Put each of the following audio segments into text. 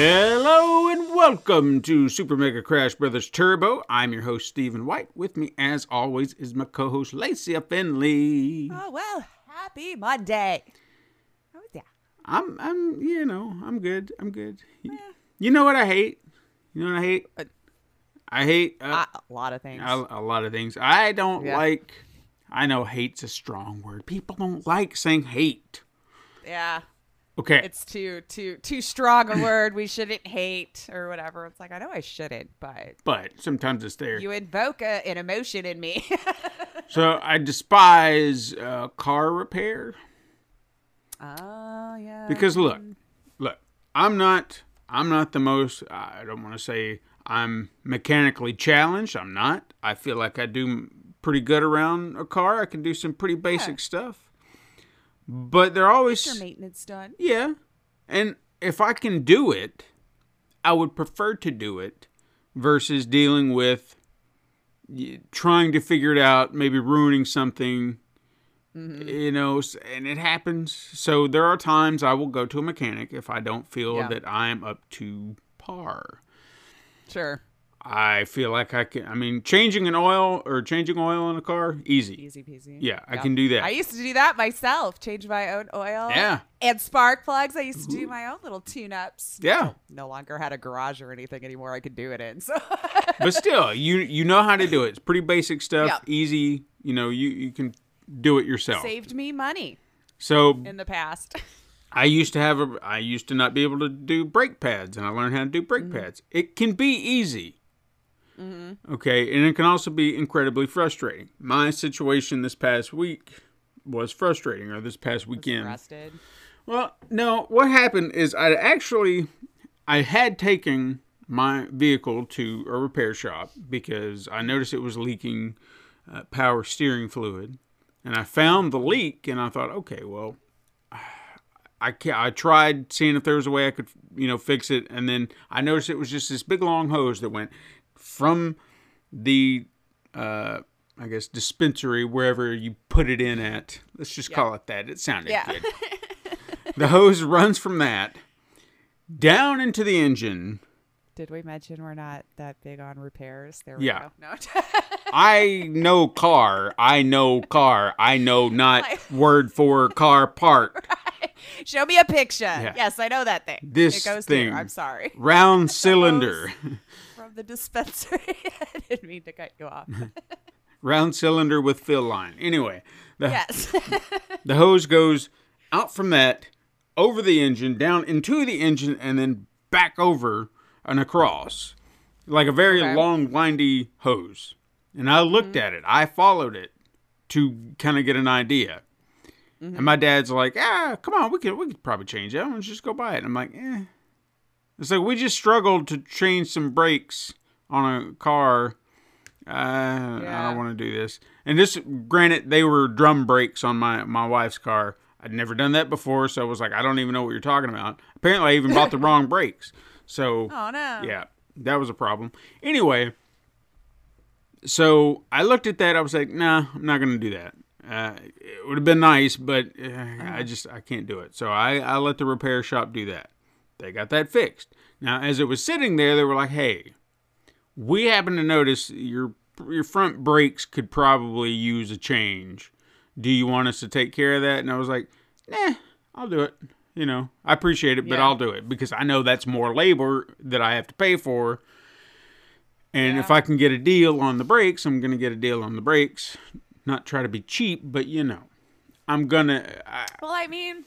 Hello and welcome to Super Mega Crash Brothers Turbo. I'm your host Stephen White. With me, as always, is my co-host Lacey Finley. Oh well, happy Monday. Oh yeah. I'm, I'm, you know, I'm good. I'm good. You know what I hate? You know what I hate? Uh, I hate uh, a lot of things. a, a lot of things. I don't Yeah. like. I know hate's a strong word. People don't like saying hate. yeah. Okay. It's too too too strong a word. We shouldn't hate or whatever. It's like I know I shouldn't, but but sometimes it's there. you invoke a, an emotion in me. so I despise uh, car repair. oh yeah. because look look i'm not i'm not the most i don't want to say i'm mechanically challenged i'm not i feel like i do pretty good around a car i can do some pretty basic stuff but they're always your maintenance done. yeah and if i can do it i would prefer to do it versus dealing with trying to figure it out maybe ruining something mm-hmm. you know and it happens so there are times i will go to a mechanic if i don't feel Yeah. that i'm up to par Sure. I feel like i can i mean changing an oil or changing oil in a car easy Easy peasy. Yeah, I can do that. I used to do that myself. Change my own oil. Yeah. And spark plugs. I used to do my own little tune ups. yeah No longer had a garage or anything anymore I could do it in. So but still you you know how to do it it's pretty basic stuff Yep. easy you know you you can do it yourself saved me money so in the past. I used to have a I used to not be able to do brake pads and I learned how to do brake mm. pads. It can be easy. Okay, and it can also be incredibly frustrating. My situation this past week was frustrating or this past weekend. Well, no, what happened is I actually I had taken my vehicle to a repair shop because I noticed it was leaking uh, power steering fluid, and I found the leak, and I thought, okay, well, I ca I tried seeing if there was a way I could, you know, fix it, and then I noticed it was just this big long hose that went from the, uh, I guess, dispensary wherever you put it in at. Let's just call it that. It sounded Yeah. good. the hose runs from that down into the engine. Did we mention we're not that big on repairs? There we Yeah. go. No. I know car. I know car. I know not word for car part. Show me a picture. Yes, I know that thing. This it goes thing. through. I'm sorry. Round cylinder. From the dispensary. I didn't mean to cut you off. Round cylinder with fill line. Anyway, the, yes. the hose goes out from that over the engine, down into the engine, and then back over and across. Like a very Okay. long, windy hose. And I looked at it. I followed it to kind of get an idea. And my dad's like, ah, come on, we could we could probably change that. Let's just go buy it. And I'm like, eh. It's like we just struggled to change some brakes on a car. Uh, I don't want to do this. And this, granted, they were drum brakes on my my wife's car. I'd never done that before, so I was like, I don't even know what you're talking about. Apparently, I even bought the wrong brakes. So oh no. yeah, that was a problem. Anyway, so I looked at that. I was like, nah, I'm not going to do that. Uh, it would have been nice, but uh, I just I can't do it. So I, I let the repair shop do that. They got that fixed. Now, as it was sitting there, they were like, hey, we happen to notice your your front brakes could probably use a change. Do you want us to take care of that? And I was like, nah, I'll do it. You know, I appreciate it, but Yeah. I'll do it because I know that's more labor that I have to pay for. And if I can get a deal on the brakes, I'm going to get a deal on the brakes. Not try to be cheap, but you know, I'm going to. Well, I mean,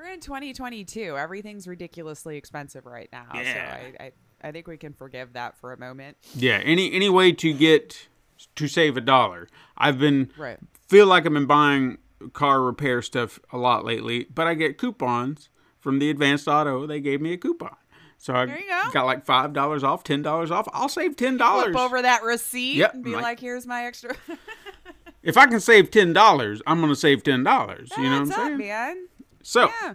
we're in 2022. Everything's ridiculously expensive right now. Yeah. So I, I, I think we can forgive that for a moment. Yeah, any any way to get to save a dollar. I've been Right. feel like I've been buying car repair stuff a lot lately, but I get coupons from the Advanced Auto. They gave me a coupon. So I go. got like five dollars off, ten dollars off. I'll save ten dollars. Flip over that receipt Yep, and be like- like, "Here's my extra." If I can save ten dollars, I'm gonna save ten dollars. You know what I'm saying? man? So Yeah.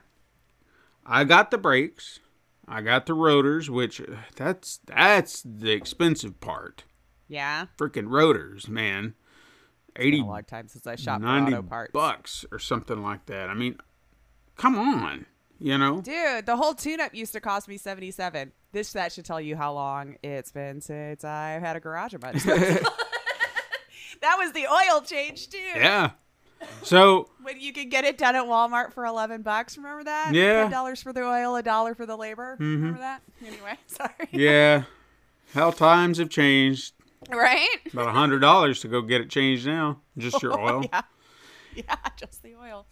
I got the brakes, I got the rotors, which uh, that's that's the expensive part. Yeah. Freaking rotors, man. 80 a long time since I shopped 90 auto parts. bucks or something like that. I mean, come on, you know? Dude, the whole tune-up used to cost me seventy-seven. This that should tell you how long it's been since I've had a garage my That was the oil change too. Yeah. So When you could get it done at Walmart for eleven bucks. Remember that? Yeah. Ten dollars for the oil, a dollar for the labor. Remember that? Anyway, sorry. yeah, how times have changed. right? About a hundred dollars to go get it changed now, just your oil, Yeah. Yeah, just the oil.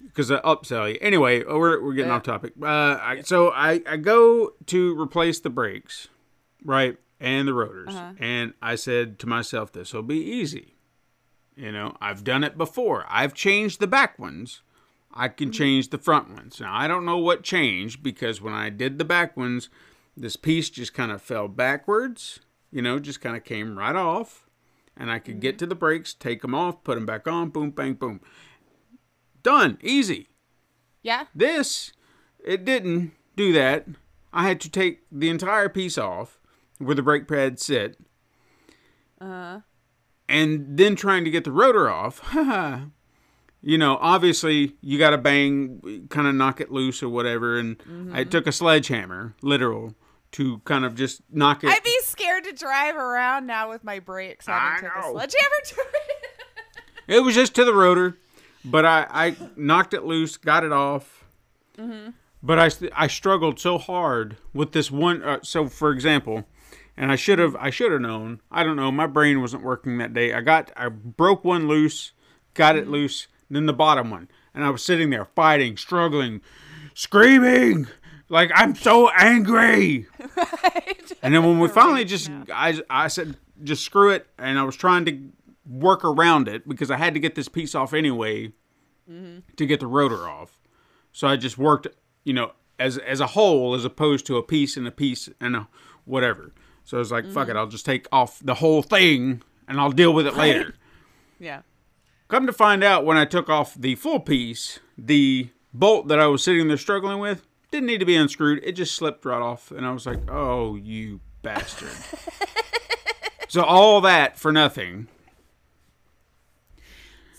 because I upsell you. Anyway, we're we're getting Yeah. off topic. Uh, I, so I I go to replace the brakes, right, and the rotors, Uh-huh. and I said to myself, this will be easy. You know, I've done it before. I've changed the back ones. I can hmm. change the front ones. Now I don't know what changed because when I did the back ones, this piece just kind of fell backwards. You know, just kind of came right off, and I could get hmm. to the brakes, take them off, put them back on, boom, bang, boom. Done, easy. Yeah. This, it didn't do that. I had to take the entire piece off where the brake pads sit. Uh-huh. And then trying to get the rotor off. you know, obviously you got to bang, kind of knock it loose or whatever. And I took a sledgehammer, literal, to kind of just knock it. I'd be scared to drive around now with my brakes I took a know. sledgehammer to it. It was just to the rotor, but I, I knocked it loose, got it off. But I, I struggled so hard with this one. Uh, so, for example, and I should have I should have known. I don't know. My brain wasn't working that day. I got I broke one loose, got it loose, then the bottom one, and I was sitting there fighting, struggling, screaming like I'm so angry. Right. And then when we finally just, I, I said, just screw it. And I was trying to work around it because I had to get this piece off anyway mm-hmm. to get the rotor off. So I just worked, you know, as as a whole as opposed to a piece and a piece and a whatever. So I was like, fuck it, mm-hmm. I'll just take off the whole thing and I'll deal with it later. Yeah. Come to find out, when I took off the full piece, the bolt that I was sitting there struggling with didn't need to be unscrewed. It just slipped right off, and I was like, "Oh, you bastard!" so all that for nothing.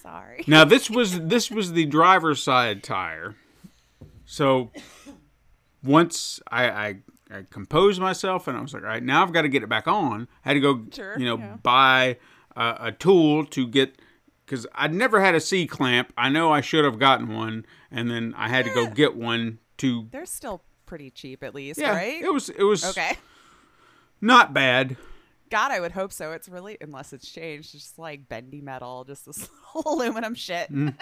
Sorry. Now this was this was the driver's side tire. So once I, I I composed myself and I was like, all right, now I've got to get it back on. I had to go, Sure, you know, yeah. buy a, a tool to get because I'd never had a C clamp. I know I should have gotten one, and then I had to go get one to. They're still pretty cheap, at least, Yeah, right? it was it was okay. not bad. God, I would hope so. It's really, unless it's changed, just like bendy metal, just this little aluminum shit. Mm.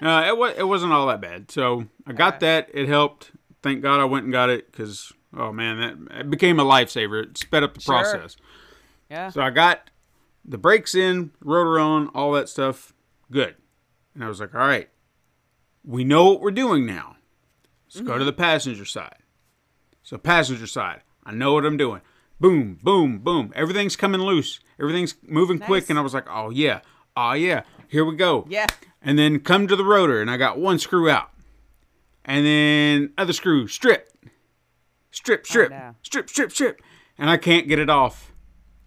Uh, it was it wasn't all that bad. So I got that. It helped. Thank God I went and got it because oh man, that it became a lifesaver. It sped up the Sure. process. Yeah. So I got the brakes in, rotor on, all that stuff. Good. And I was like, all right, we know what we're doing now. Let's go to mm-hmm. the passenger side. So passenger side, I know what I'm doing. Boom, boom, boom. Everything's coming loose. Everything's moving quick. And I was like, oh yeah, oh yeah, here we go. Yeah. And then come to the rotor, and I got one screw out. And then other screw, strip. Strip, strip, no. strip, strip, strip. And I can't get it off.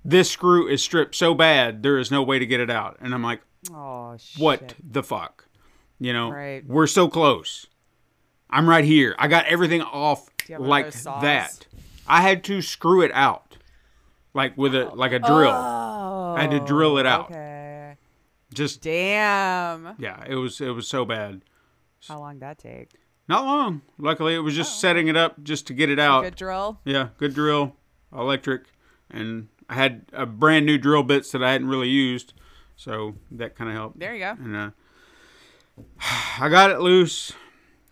This screw is stripped so bad, there is no way to get it out. And I'm like, Oh, shit. what the fuck? You know, Right. we're so close. I'm right here. I got everything off you have one of like that. I had to screw it out. Like with a like a drill. Oh. I had to oh, drill it out. Okay. Just Damn. yeah, it was it was so bad. How long that take? Not long. Luckily, it was just setting it up just to get it out. Good drill. Yeah, good drill, electric, and I had a brand new drill bits that I hadn't really used, so that kind of helped. There you go. And uh, I got it loose.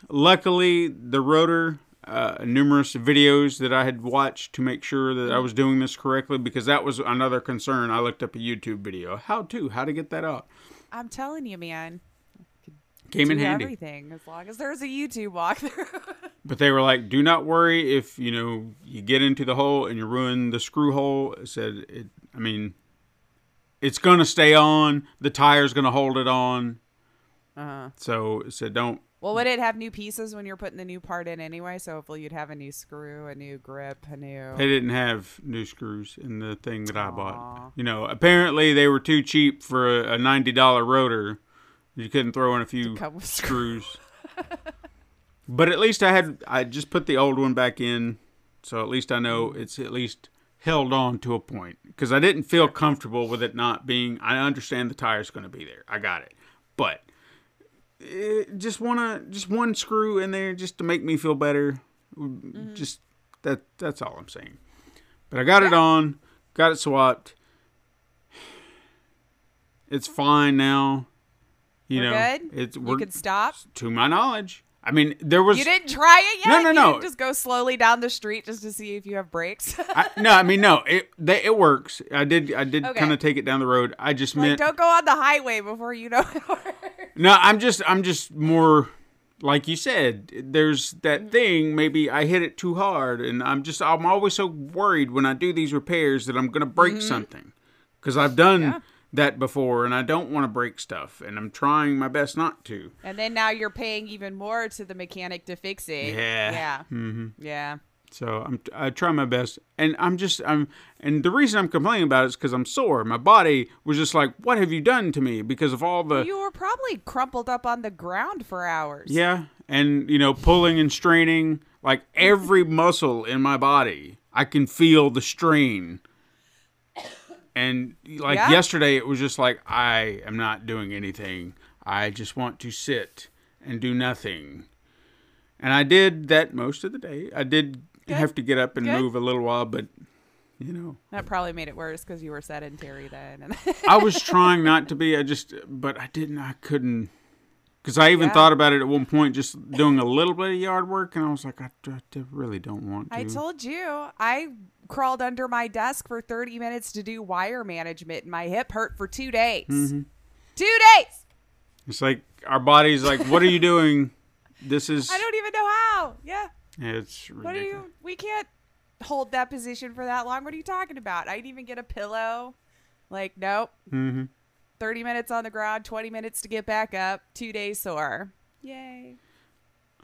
Luckily, the rotor uh, numerous videos that I had watched to make sure that I was doing this correctly because that was another concern. I looked up a YouTube video, how to, how to get that out. I'm telling you, man. Came in handy. everything as long as there's a YouTube walkthrough. But they were like, "Do not worry if you know you get into the hole and you ruin the screw hole." It said, "It. I mean, it's gonna stay on. The tire's gonna hold it on." uh-huh. So it said, "Don't." Well, would it have new pieces when you're putting the new part in anyway? So hopefully you'd have a new screw, a new grip, a new. They didn't have new screws in the thing that I Aw. bought. You know, apparently they were too cheap for a, a ninety dollar rotor. You couldn't throw in a few screws. but at least I had I just put the old one back in, so at least I know it's at least held on to a point because I didn't feel comfortable with it not being. I understand the tire's going to be there. I got it, but eh, just wanna just one screw in there just to make me feel better. Just that that's all I'm saying. But I got it on, got it swapped. It's fine now. You We're know, good? it's we're, could stop. to my knowledge. I mean, there was You didn't try it yet. No, no, You no. just go slowly down the street just to see if you have brakes. I, no. I mean, no. It they, it works. I did I did Okay. kind of take it down the road. I just like, meant don't go on the highway before you know it works. no. I'm just I'm just more like you said. There's that mm-hmm. thing. Maybe I hit it too hard, and I'm just I'm always so worried when I do these repairs that I'm gonna break mm-hmm. something because I've done Yeah. That before, and I don't want to break stuff, and I'm trying my best not to. And then now you're paying even more to the mechanic to fix it. Yeah. Yeah. Mm-hmm. Yeah. So I'm I try my best, and I'm just I'm and the reason I'm complaining about it is because I'm sore. My body was just like, "What have you done to me?" Because of all the You were probably crumpled up on the ground for hours. yeah, and you know, pulling and straining, like every muscle in my body, I can feel the strain. And like Yeah. yesterday, it was just like I am not doing anything. I just want to sit and do nothing. And I did that most of the day. I did have to get up and Good. move a little while, but you know, That probably made it worse because you were sedentary then. I was trying not to be. I just, but I didn't. I couldn't. Because I even Yeah. thought about it at one point, just doing a little bit of yard work, and I was like, I, I really don't want to. I told you I crawled under my desk for 30 minutes to do wire management, and my hip hurt for two days. Mm-hmm. Two days. It's like our body's like, what are you doing? This is. I don't even know how. Yeah. It's ridiculous. What are you? We can't hold that position for that long. What are you talking about? I didn't even get a pillow. Like, nope. Mm-hmm. 30 minutes on the ground, 20 minutes to get back up, two days sore. Yay.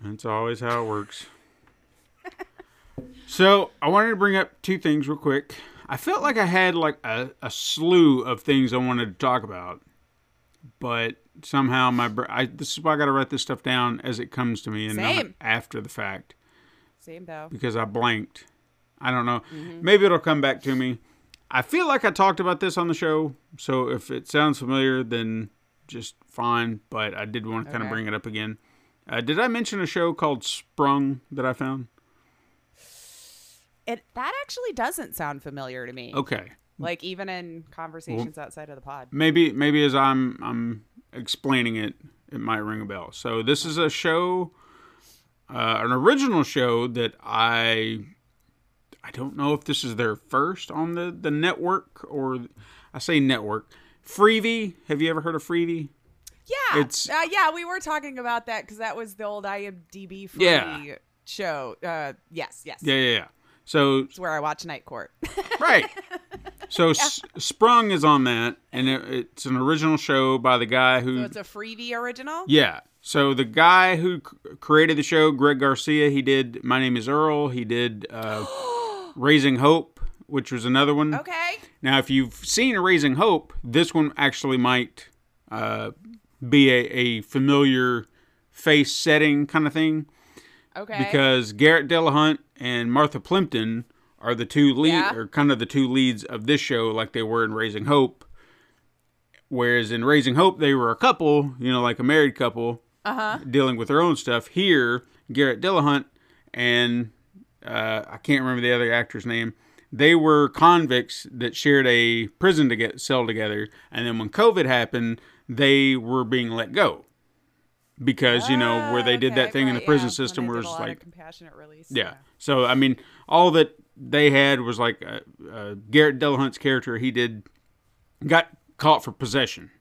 That's always how it works. so I wanted to bring up two things real quick. I felt like I had like a, a slew of things I wanted to talk about, but somehow my br- I, this is why I got to write this stuff down as it comes to me and not after the fact Same though. because I blanked. I don't know. Mm-hmm. Maybe it'll come back to me. I feel like I talked about this on the show, so if it sounds familiar, then just fine. But I did want to kind of bring it up again. Uh, did I mention a show called Sprung that I found? It that actually doesn't sound familiar to me. Okay, Like even in conversations outside of the pod. maybe maybe as I'm I'm explaining it, it might ring a bell. So this is a show, uh, an original show that I I don't know if this is their first on the the network or I say network. Freevee, have you ever heard of Freevee? Yeah. It's- uh, yeah, we were talking about that because that was the old IMDb free Yeah. show. Uh, yes, yes. Yeah, yeah, yeah. So It's where I watch Night Court. right. So S- Sprung is on that, and it, it's an original show by the guy who so it's a Freevee original. Yeah. So the guy who c- created the show, Greg Garcia, he did My Name is Earl. He did uh, Raising Hope, which was another one. Okay. Now, if you've seen Raising Hope, this one actually might uh, be a, a familiar face setting kind of thing Okay. because Garrett Dillahunt and Martha Plimpton are the two lead, Yeah. or kind of the two leads of this show, like they were in Raising Hope. Whereas in Raising Hope, they were a couple, you know, like a married couple, uh-huh. dealing with their own stuff. Here, Garrett Dillahunt and uh, I can't remember the other actor's name. They were convicts that shared a prison to get cell together, and then when COVID happened, they were being let go. because you know where they did that Okay, thing in the prison yeah, system where did it's a lot of like compassionate release. yeah. So I mean, all that they had was like uh, uh, Garrett Dillahunt's character. He did got caught for possession,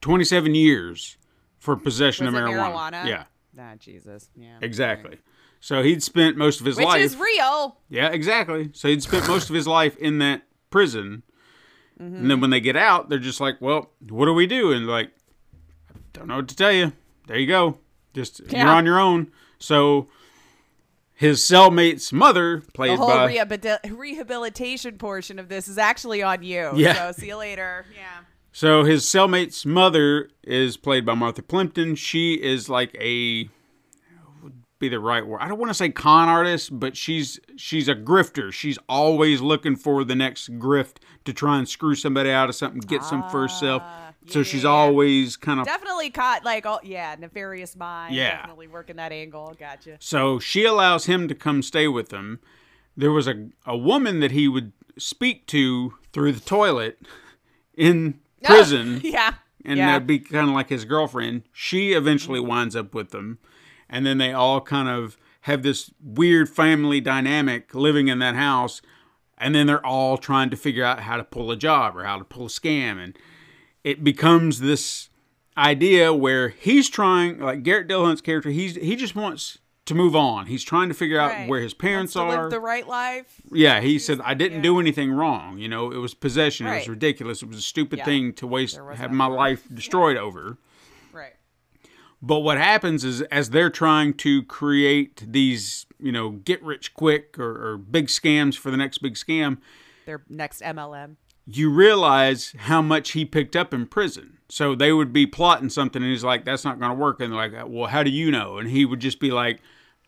twenty seven years for possession Was of marijuana. marijuana? Yeah, Ah, Jesus. Yeah. exactly. So he'd spent most of his Which life. Which is real. yeah, exactly. So he'd spent most of his life in that prison, and Mm-hmm. then when they get out, they're just like, "Well, what do we do?" And like, I don't know what to tell you. There you go. Just you're on your own. So his cellmate's mother, The played whole by rehabil- rehabilitation portion of this is actually on you. Yeah. So see you later. Yeah. So his cellmate's mother is played by Martha Plimpton. She is like a be the right word. I don't want to say con artist, but she's she's a grifter. She's always looking for the next grift to try and screw somebody out of something, get some for herself. Ah, so yeah, she's yeah, yeah. always kind of Definitely caught like oh yeah, nefarious mind. Yeah. Definitely working that angle. Gotcha. So she allows him to come stay with them. There was a, a woman that he would speak to through the toilet in prison. yeah. and yeah. that'd be kind of like his girlfriend. She eventually winds up with them, and then they all kind of have this weird family dynamic living in that house, and then they're all trying to figure out how to pull a job or how to pull a scam, and it becomes this idea where he's trying, like Garrett Dillahunt's character, he's he just wants to move on. He's trying to figure out Right. where his parents are. live the right life. Yeah, he said I didn't yeah. do anything wrong. You know, it was possession. It was ridiculous. It was a stupid Yeah. thing to waste have my life destroyed over. Right. But what happens is as they're trying to create these, you know, get rich quick or, or big scams for the next big scam, Their next MLM. you realize how much he picked up in prison. So they would be plotting something and he's like, that's not going to work. And they're like, well, how do you know? And he would just be like,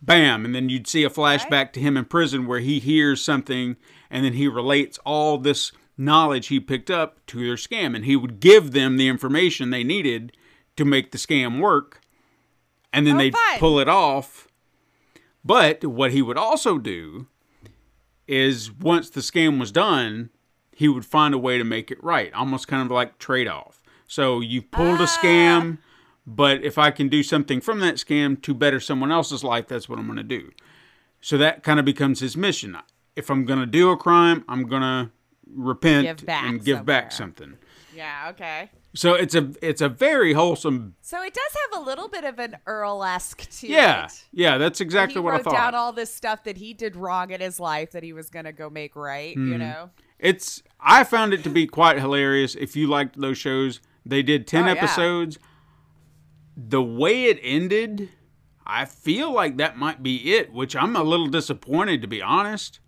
bam. And then you'd see a flashback to him in prison where he hears something and then he relates all this knowledge he picked up to their scam. And he would give them the information they needed to make the scam work. And then Oh, they'd fun. pull it off. But what he would also do is once the scam was done, he would find a way to make it right, almost kind of like trade off. So you pulled a scam, ah. but if I can do something from that scam to better someone else's life, that's what I'm going to do. So that kind of becomes his mission. If I'm going to do a crime, I'm going to repent Give and give back something. Yeah. Okay. So it's a it's a very wholesome. So it does have a little bit of an Earl-esque to Yeah, it. yeah, Yeah, that's exactly what I wrote thought. down all this stuff that he did wrong in his life that he was gonna go make right. Mm-hmm. You know. It's I found it to be quite hilarious. If you liked those shows, they did ten Oh, yeah. episodes. The way it ended, I feel like that might be it, which I'm a little disappointed to be honest.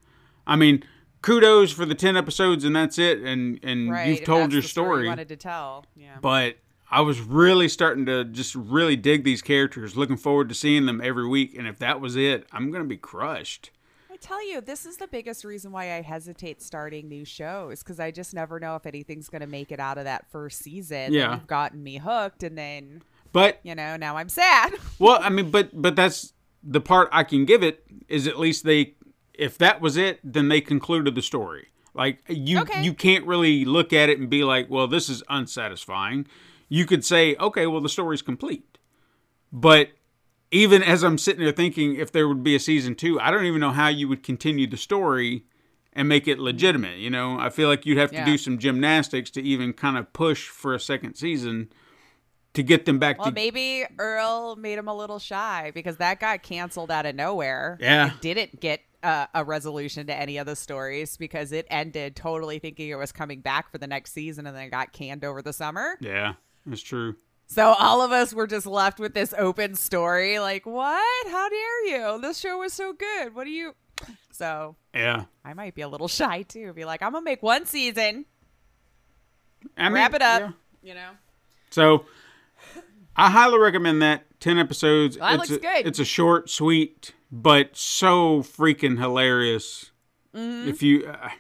I mean, kudos for the ten episodes and that's it, and and Right. you've told your story. you wanted to tell. Yeah. but I was really starting to just really dig these characters, looking forward to seeing them every week. And if that was it, I'm gonna be crushed. I tell you, this is the biggest reason why I hesitate starting new shows because I just never know if anything's going to make it out of that first season. Yeah. You've gotten me hooked, and then, But you know, now I'm sad. Well, I mean, but but that's the part I can give it is at least they if that was it, then they concluded the story. Like you Okay. you can't really look at it and be like, well, this is unsatisfying. You could say, okay, well, the story's complete. But even as I'm sitting there thinking if there would be a season 2, I don't even know how you would continue the story and make it legitimate, you know? I feel like you'd have to Yeah. do some gymnastics to even kind of push for a second season to get them back Well, to maybe Earl made him a little shy because that got canceled out of nowhere. Yeah. It didn't get uh, a resolution to any of the stories because it ended totally thinking it was coming back for the next season and then it got canned over the summer. Yeah, that's true. So all of us were just left with this open story like, what? How dare you? This show was so good. What do you. So Yeah. I might be a little shy too. Be like, I'm going to make one season, I mean, wrap it up, yeah. you know? So I highly recommend that. 10 episodes. Well, that it's looks a, good. It's a short, sweet, but so freaking hilarious. If you uh,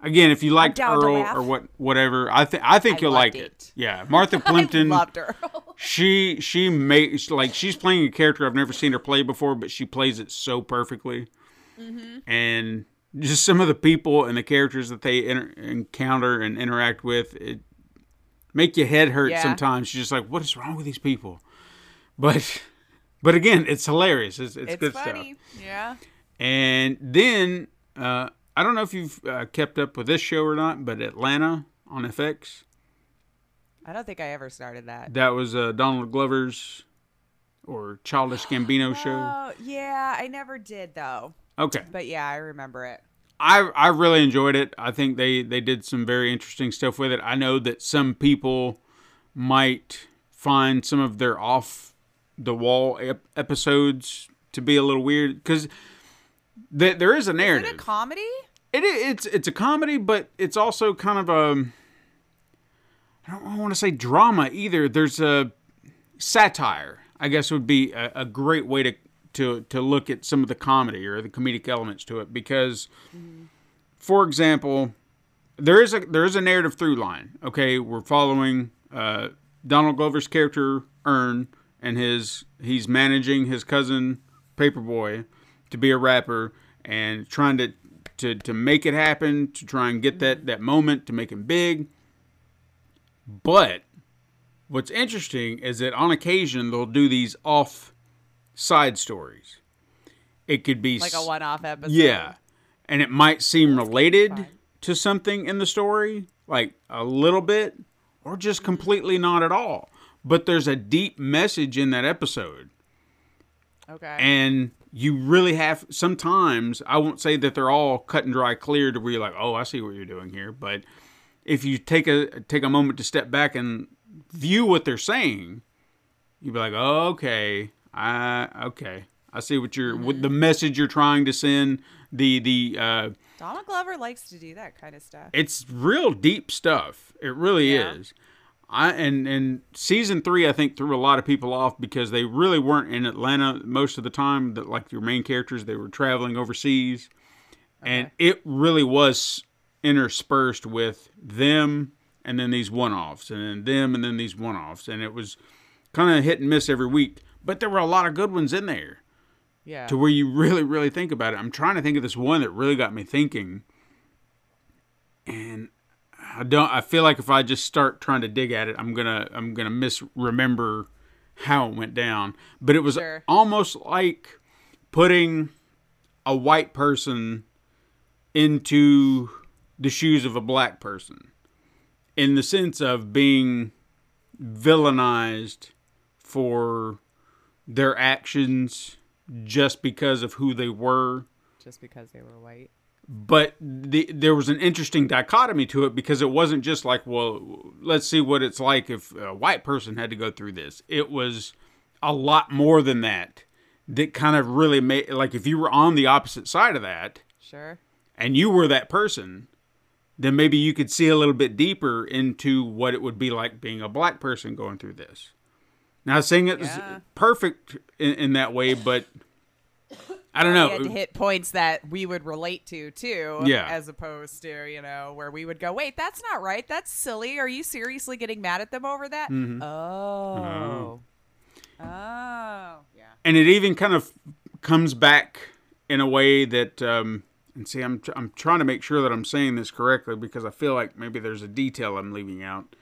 again, if you liked Mm-hmm. Earl or what whatever, I think I think I you'll like it. it. Yeah. Martha Plimpton loved Earl. she she makes like she's playing a character I've never seen her play before, but she plays it so perfectly. Mm-hmm. And just some of the people and the characters that they inter- encounter and interact with, it make your head hurt Yeah. sometimes. You're just like, what is wrong with these people? But But again, it's hilarious. It's, it's, It's good funny. stuff. Yeah. And then uh, I don't know if you've uh, kept up with this show or not, but Atlanta on FX. I don't think I ever started that. That was uh, Donald Glover's or Childish Gambino show. Oh, yeah. I never did though. Okay. But yeah, I remember it. I I really enjoyed it. I think they they did some very interesting stuff with it. I know that some people might find some of their off the wall ep- episodes to be a little weird because th- there is a Is narrative. it a comedy? It i- it's it's a comedy, but it's also kind of a I don't want to say drama either. There's a satire. I guess would be a, a great way to to to look at some of the comedy or the comedic elements to it because, for example, there is a there is a narrative through line. Okay, we're following uh, Donald Glover's character Earn and his he's managing his cousin Paper Boi to be a rapper and trying to to to make it happen to try and get that that moment to make him big. But what's interesting is that on occasion they'll do these off side stories. It could be Like a one-off episode. yeah. And it might seem related to something in the story, like a little bit, or just completely not at all. But there's a deep message in that episode. Okay. And you really have sometimes, I won't say that they're all cut and dry clear to where you're like, oh, I see what you're doing here. But if you take a take a moment to step back and view what they're saying, you'd be like, oh, okay, I okay. I see what you're what the message you're trying to send. The the uh, Donald Glover likes to do that kind of stuff. it's real deep stuff. It really Yeah. is. I and and season three I think threw a lot of people off because they really weren't in Atlanta most of the time. That like your main characters, they were traveling overseas, and it really was interspersed with them and then these one-offs and then them and then these one-offs, and it was kind of hit and miss every week. But there were a lot of good ones in there Yeah. to where you really, really think about it. I'm trying to think of this one that really got me thinking, and I don't. I feel like if I just start trying to dig at it, I'm gonna, I'm gonna misremember how it went down. But it was Sure. almost like putting a white person into the shoes of a black person, in the sense of being villainized for their actions just because of who they were Just because they were white. But the, there was an interesting dichotomy to it because it wasn't just like well let's see what it's like if a white person had to go through this it was a lot more than that that kind of really made like if you were on the opposite side of that Sure. and you were that person then maybe you could see a little bit deeper into what it would be like being a black person going through this now saying it was Yeah. perfect in, in that way but i don't know We had to hit points that we would relate to too. Yeah. As opposed to, you know, where we would go, wait, that's not right. That's silly. Are you seriously getting mad at them over that? Mm-hmm. Oh. Oh. Yeah. and it even kind of comes back in a way that um and see I'm I'm trying to make sure that I'm saying this correctly because I feel like maybe there's a detail I'm leaving out.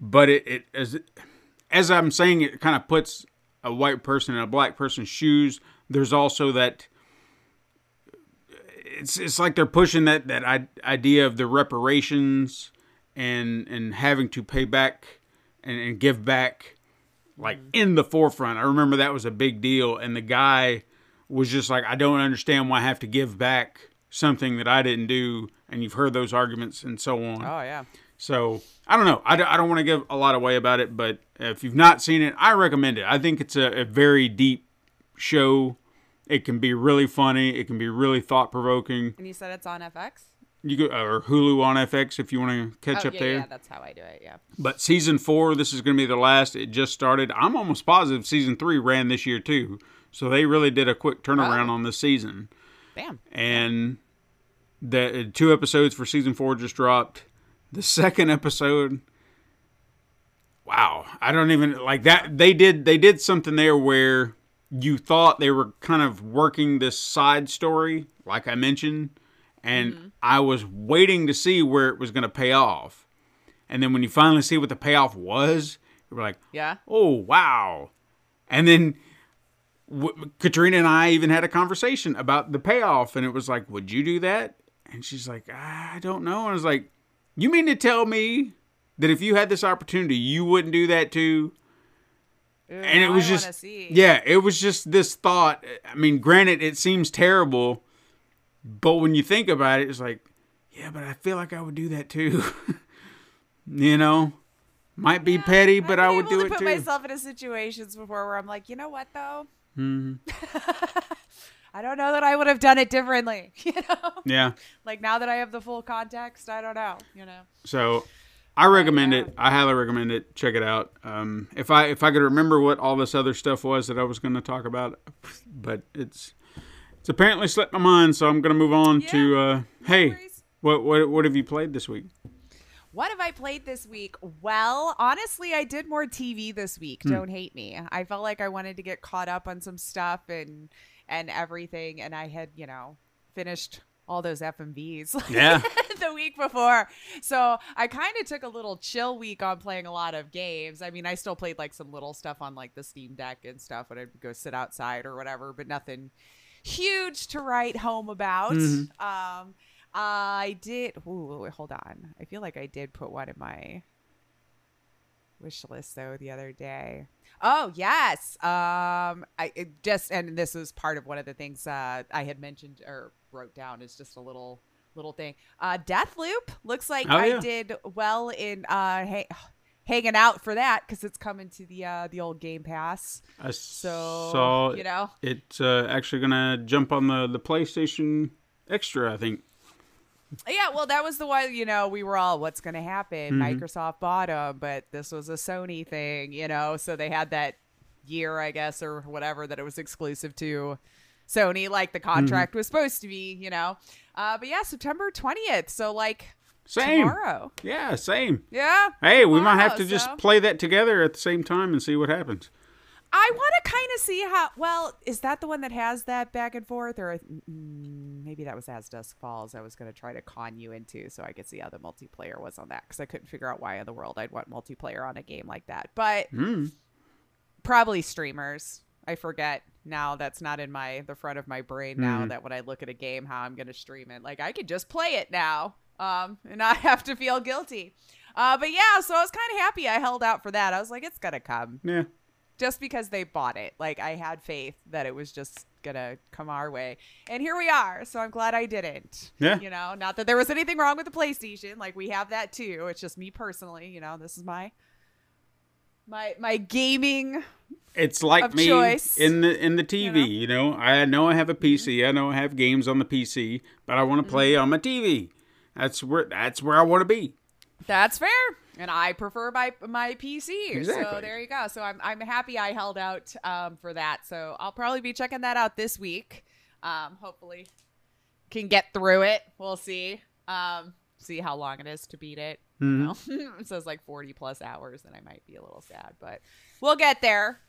But it, it as as I'm saying it kind of puts a white person in a black person's shoes. There's also that it's it's like they're pushing that that idea of the reparations and and having to pay back and, and give back like mm-hmm. in the forefront. I remember that was a big deal, and the guy was just like, "I don't understand why I have to give back something that I didn't do." And you've heard those arguments and so on. Oh yeah. So I don't know. I don't, I don't want to give a lot away about it, but if you've not seen it, I recommend it. I think it's a, a very deep show. It can be really funny. It can be really thought provoking. And you said it's on FX? You go or Hulu on FX if you want to catch oh, up yeah, there. yeah, that's how I do it. Yeah. But season four, this is going to be the last. It just started. I'm almost positive season three ran this year too. So they really did a quick turnaround Oh. on this season. Bam. And the uh, two episodes for season four just dropped. The second episode, wow, I don't even like that. They did they did something there where you thought they were kind of working this side story, like I mentioned, and mm-hmm. I was waiting to see where it was going to pay off. And then when you finally see what the payoff was, you were like, Yeah. oh wow and then w- Katrina and I even had a conversation about the payoff, and it was like, "Would you do that?" And she's like, "I don't know." And I was like, "You mean to tell me that if you had this opportunity, you wouldn't do that too?" And it was I just, yeah, it was just this thought. I mean, granted, it seems terrible, but when you think about it, it's like, yeah, but I feel like I would do that too. you know, might be petty, but I would do it put too. myself into situations before where I'm like, you know what though? Mm-hmm. I don't know that I would have done it differently. You know, Yeah. like now that I have the full context, I don't know. You know, So I recommend yeah. it. I highly recommend it. Check it out. Um, if I if I could remember what all this other stuff was that I was going to talk about, but it's it's apparently slipped my mind. So I'm going to move on to uh, hey, worries. what what what have you played this week? what have I played this week? Well, honestly, I did more TV this week. Hmm. Don't hate me. I felt like I wanted to get caught up on some stuff and and everything, and I had you know finished all those FMVs. Yeah. the week before. So I kind of took a little chill week on playing a lot of games. I mean, I still played like some little stuff on like the Steam Deck and stuff when I'd go sit outside or whatever, but nothing huge to write home about. Um, I did. Ooh, wait, hold on. I feel like I did put one in my wish list though the other day. Oh yes. Um, I it just and this is part of one of the things uh, I had mentioned or wrote down is just a little little thing. Uh, Deathloop looks like Oh, I yeah. did well in uh ha- hanging out for that because it's coming to the uh the old Game Pass. I So saw you know, it's uh, actually going to jump on the the PlayStation Extra. I think. Yeah, well, that was the one, you know, we were all, what's going to happen? Mm-hmm. Microsoft bought them, but this was a Sony thing, you know, so they had that year, I guess, or whatever, that it was exclusive to Sony, like the contract Mm-hmm. was supposed to be, you know. Uh, but yeah, September 20th. So, like, Same. tomorrow. Yeah, same. Yeah. Hey, we might have tomorrow, to just play that together at the same time and see what happens. I want to kind of see how. Well, is that the one that has that back and forth, or mm, maybe that was As Dusk Falls? I was going to try to con you into, so I could see how the multiplayer was on that because I couldn't figure out why in the world I'd want multiplayer on a game like that. But Mm. probably streamers. I forget now. That's not in my the front of my brain now. Mhm. That when I look at a game, how I'm going to stream it. Like I could just play it now, um, and not have to feel guilty. Uh, but yeah, so I was kind of happy I held out for that. I was like, it's gonna come Yeah. Just because they bought it. Like I had faith that it was just gonna come our way, and here we are. So I'm glad I didn't. Yeah. You know, not that there was anything wrong with the PlayStation. Like we have that too. It's just me personally. You know, this is my my my gaming. It's like me choice. in the in the TV. You know? I know I have a mm-hmm. PC. I know I have games on the PC, but I want to play mm-hmm. on my TV. That's where that's where I want to be. That's fair. And I prefer my my PC. So there you go. So I'm I'm happy I held out um, for that. So I'll probably be checking that out this week. Um, hopefully can get through it. We'll see. Um, see how long it is to beat it. You know? it says like 40 plus hours, and I might be a little sad, but we'll get there.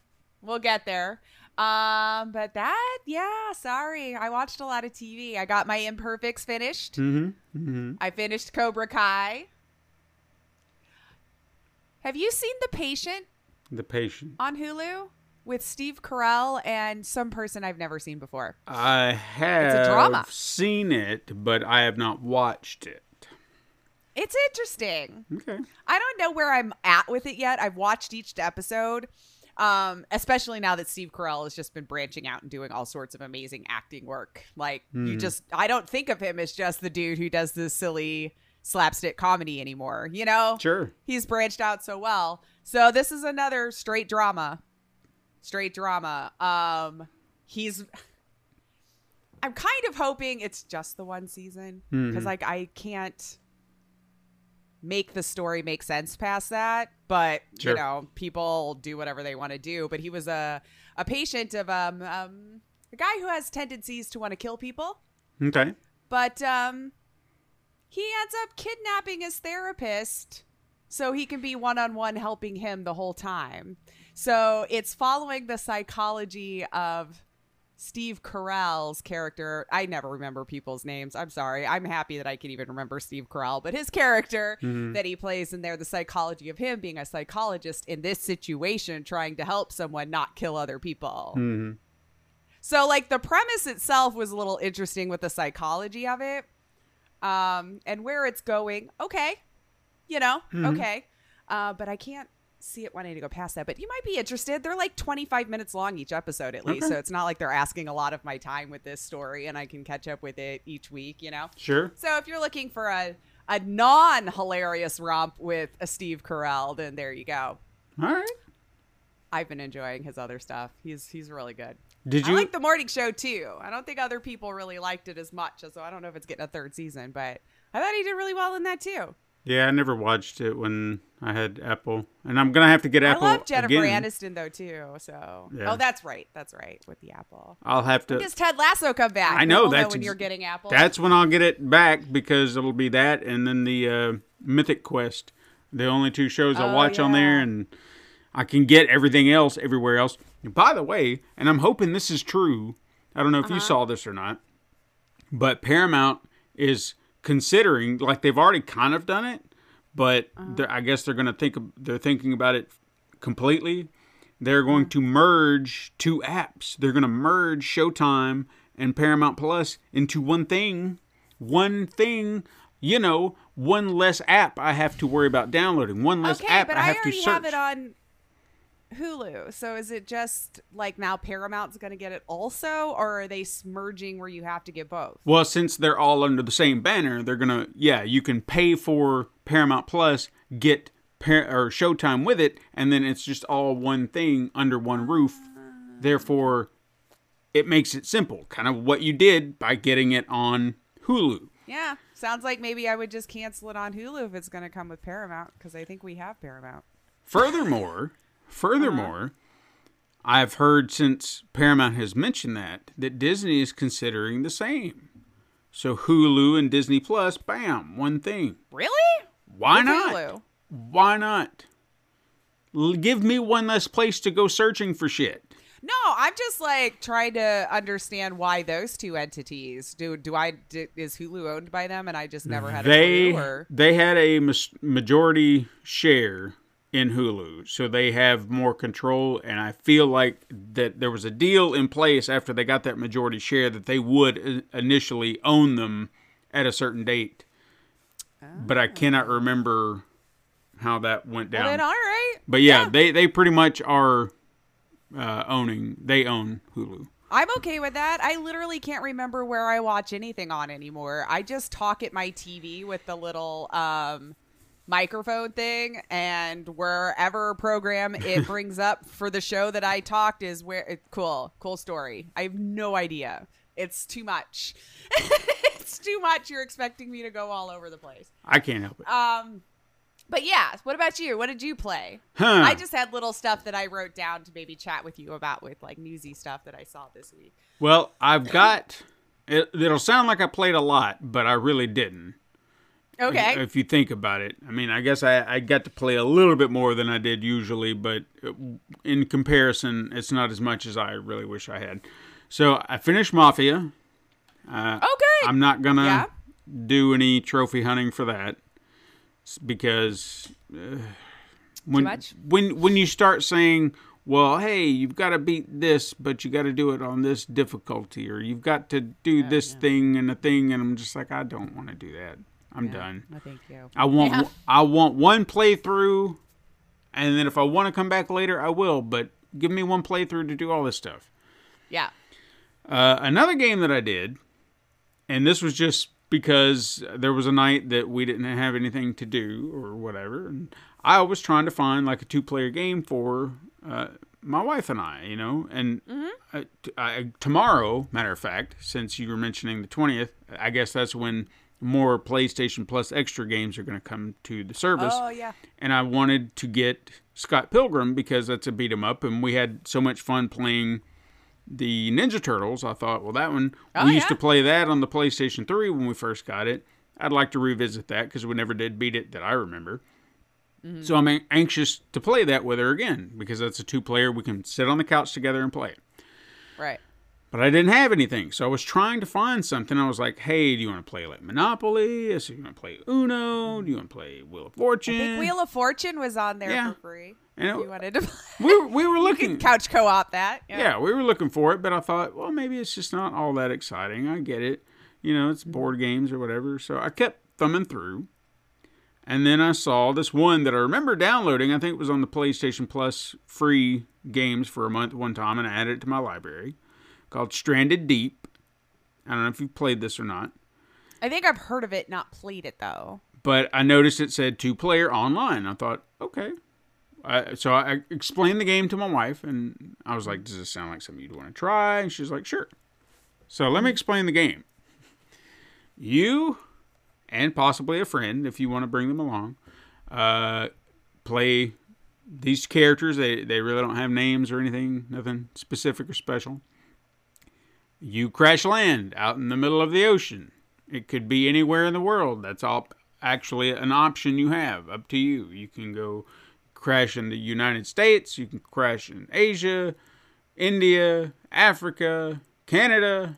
We'll get there. Um, but that, yeah, sorry. I watched a lot of TV. I got my imperfects finished. Mm-hmm. Mm-hmm. I finished Cobra Kai. Have you seen The Patient The patient. on Hulu with Steve Carell and some person I've never seen before? I have drama. seen it, but I have not watched it. It's interesting. Okay. I don't know where I'm at with it yet. I've watched each episode. Um, especially now that Steve Carell has just been branching out and doing all sorts of amazing acting work. Like you just I don't think of him as just the dude who does this silly slapstick comedy anymore, you know? Sure. He's branched out so well. So this is another straight drama. Straight drama. Um he's I'm kind of hoping it's just the one season because Mhm. like I can't make the story make sense past that but Sure. you know people do whatever they want to do but he was a a patient of um um a guy who has tendencies to want to kill people Okay. but um he ends up kidnapping his therapist so he can be one-on-one helping him the whole time so it's following the psychology of Steve Carell's character. I never remember people's names. I'm sorry. I'm happy that I can even remember Steve Carell, but his character that he plays in there, the psychology of him being a psychologist in this situation, trying to help someone not kill other people. Mm-hmm. So like the premise itself was a little interesting with the psychology of it. Um and where it's going. Okay. You know, okay. Uh but I can't see it wanting to go past that. But you might be interested. They're like 25 minutes long each episode at least. Okay. So it's not like they're asking a lot of my time with this story and I can catch up with it each week, you know. Sure. So if you're looking for a a non hilarious romp with a Steve Carell, then there you go. All right. I've been enjoying his other stuff. He's he's really good. Did I you? like the morning show too. I don't think other people really liked it as much, so I don't know if it's getting a third season, but I thought he did really well in that too. yeah, I never watched it when I had Apple, and I'm gonna have to get Apple I love Jennifer again. Aniston though too. So Yeah. oh, that's right, that's right with the Apple. I'll have to. When does Ted Lasso come back? I know that's when ex- you're getting Apple. That's when I'll get it back because it'll be that and then the uh, Mythic Quest. The only two shows I Oh, watch on there, and I can get everything else everywhere else. By the way, and I'm hoping this is true. I don't know if Uh-huh. you saw this or not, but Paramount is considering, like they've already kind of done it, but Uh-huh. I guess they're going to think they're thinking about it completely. They're going to merge two apps. They're going to merge Showtime and Paramount Plus into one thing. One thing, you know, one less app I have to worry about downloading. One less okay, app but I I, have to already search. have it on Hulu. So is it just like now Paramount's going to get it also, or are they merging where you have to get both? Well, since they're all under the same banner, they're gonna yeah, you can pay for Paramount Plus, get par- or Showtime with it, and then it's just all one thing under one roof. Therefore, it makes it simple, kind of what you did by getting it on Hulu. Yeah, sounds like maybe I would just cancel it on Hulu if it's going to come with Paramount because I think we have Paramount. Furthermore, furthermore, I've heard since Paramount has mentioned that that Disney is considering the same. So Hulu and Disney Plus, bam, one thing. Really? Why With not? Hulu? Why not? L- give me one less place to go searching for shit. No, I'm just like trying to understand why those two entities. Do do I do, is Hulu owned by them and I just never had a They clue? Or they had a majority share in Hulu, so they have more control. And I feel like that there was a deal in place after they got that majority share that they would initially own them at a certain date. But I cannot remember how that went down. well, then all right. but yeah, they they pretty much are uh, owning. They own Hulu. I'm okay with that. I literally can't remember where I watch anything on anymore. I just talk at my TV with the little um, microphone thing, and wherever program it brings up for the show that I talked is where. It, cool, cool story. I have no idea. It's too much. it's too much. You're expecting me to go all over the place. I can't help it. Um, but yeah, what about you? What did you play? Huh. I just had little stuff that I wrote down to maybe chat with you about with like newsy stuff that I saw this week. Well, I've got. It, it'll sound like I played a lot, but I really didn't. Okay. If you think about it, I mean, I guess I, I got to play a little bit more than I did usually, but in comparison, it's not as much as I really wish I had. So I finished Mafia. Uh, oh, good. I'm not gonna Yeah. do any trophy hunting for that because uh, when when when you start saying, "Well, hey, you've got to beat this, but you got to do it on this difficulty," or "You've got to do this thing and a thing," and I'm just like, I don't want to do that. I'm done. No, thank you. I want Yeah. I want one playthrough, and then if I want to come back later, I will. But give me one playthrough to do all this stuff. Yeah. Uh, another game that I did, and this was just because there was a night that we didn't have anything to do or whatever, and I was trying to find like a two-player game for uh, my wife and I, you know. And uh, t- I, tomorrow, matter of fact, since you were mentioning the twentieth, I guess that's when more PlayStation Plus extra games are going to come to the service Oh yeah. and I wanted to get Scott Pilgrim because that's a beat 'em up, and we had so much fun playing the Ninja Turtles. I thought, well, that one Oh, we used yeah. to play that on the PlayStation 3 when we first got it. I'd like to revisit that because we never did beat it that I remember. Mm-hmm. So I'm anxious to play that with her again because that's a two player. We can sit on the couch together and play it. Right. But I didn't have anything, so I was trying to find something. I was like, "Hey, do you want to play like Monopoly? So you want to play Uno? Do you want to play Wheel of Fortune?" I think Wheel of Fortune was on there Yeah. for free. And it- you wanted to play. we were, we were looking. couch co-op that. yeah, we were looking for it, but I thought, well, maybe it's just not all that exciting. I get it. You know, it's mm-hmm. board games or whatever. So I kept thumbing through. And then I saw this one that I remember downloading. I think it was on the PlayStation Plus free games for a month one time, and I added it to my library called Stranded Deep. I don't know if you've played this or not, I think I've heard of it, not played it though. but I noticed it said two player online. I thought, okay. I, so I explained the game to my wife, and I was like, "Does this sound like something you'd want to try?" And she's like, "Sure." So let me explain the game. You and possibly a friend, if you want to bring them along, uh, play these characters. They they really don't have names or anything, nothing specific or special. You crash land out in the middle of the ocean. It could be anywhere in the world. That's all actually an option you have. Up to you. You can go crash in the United States. You can crash in Asia, India, Africa, Canada,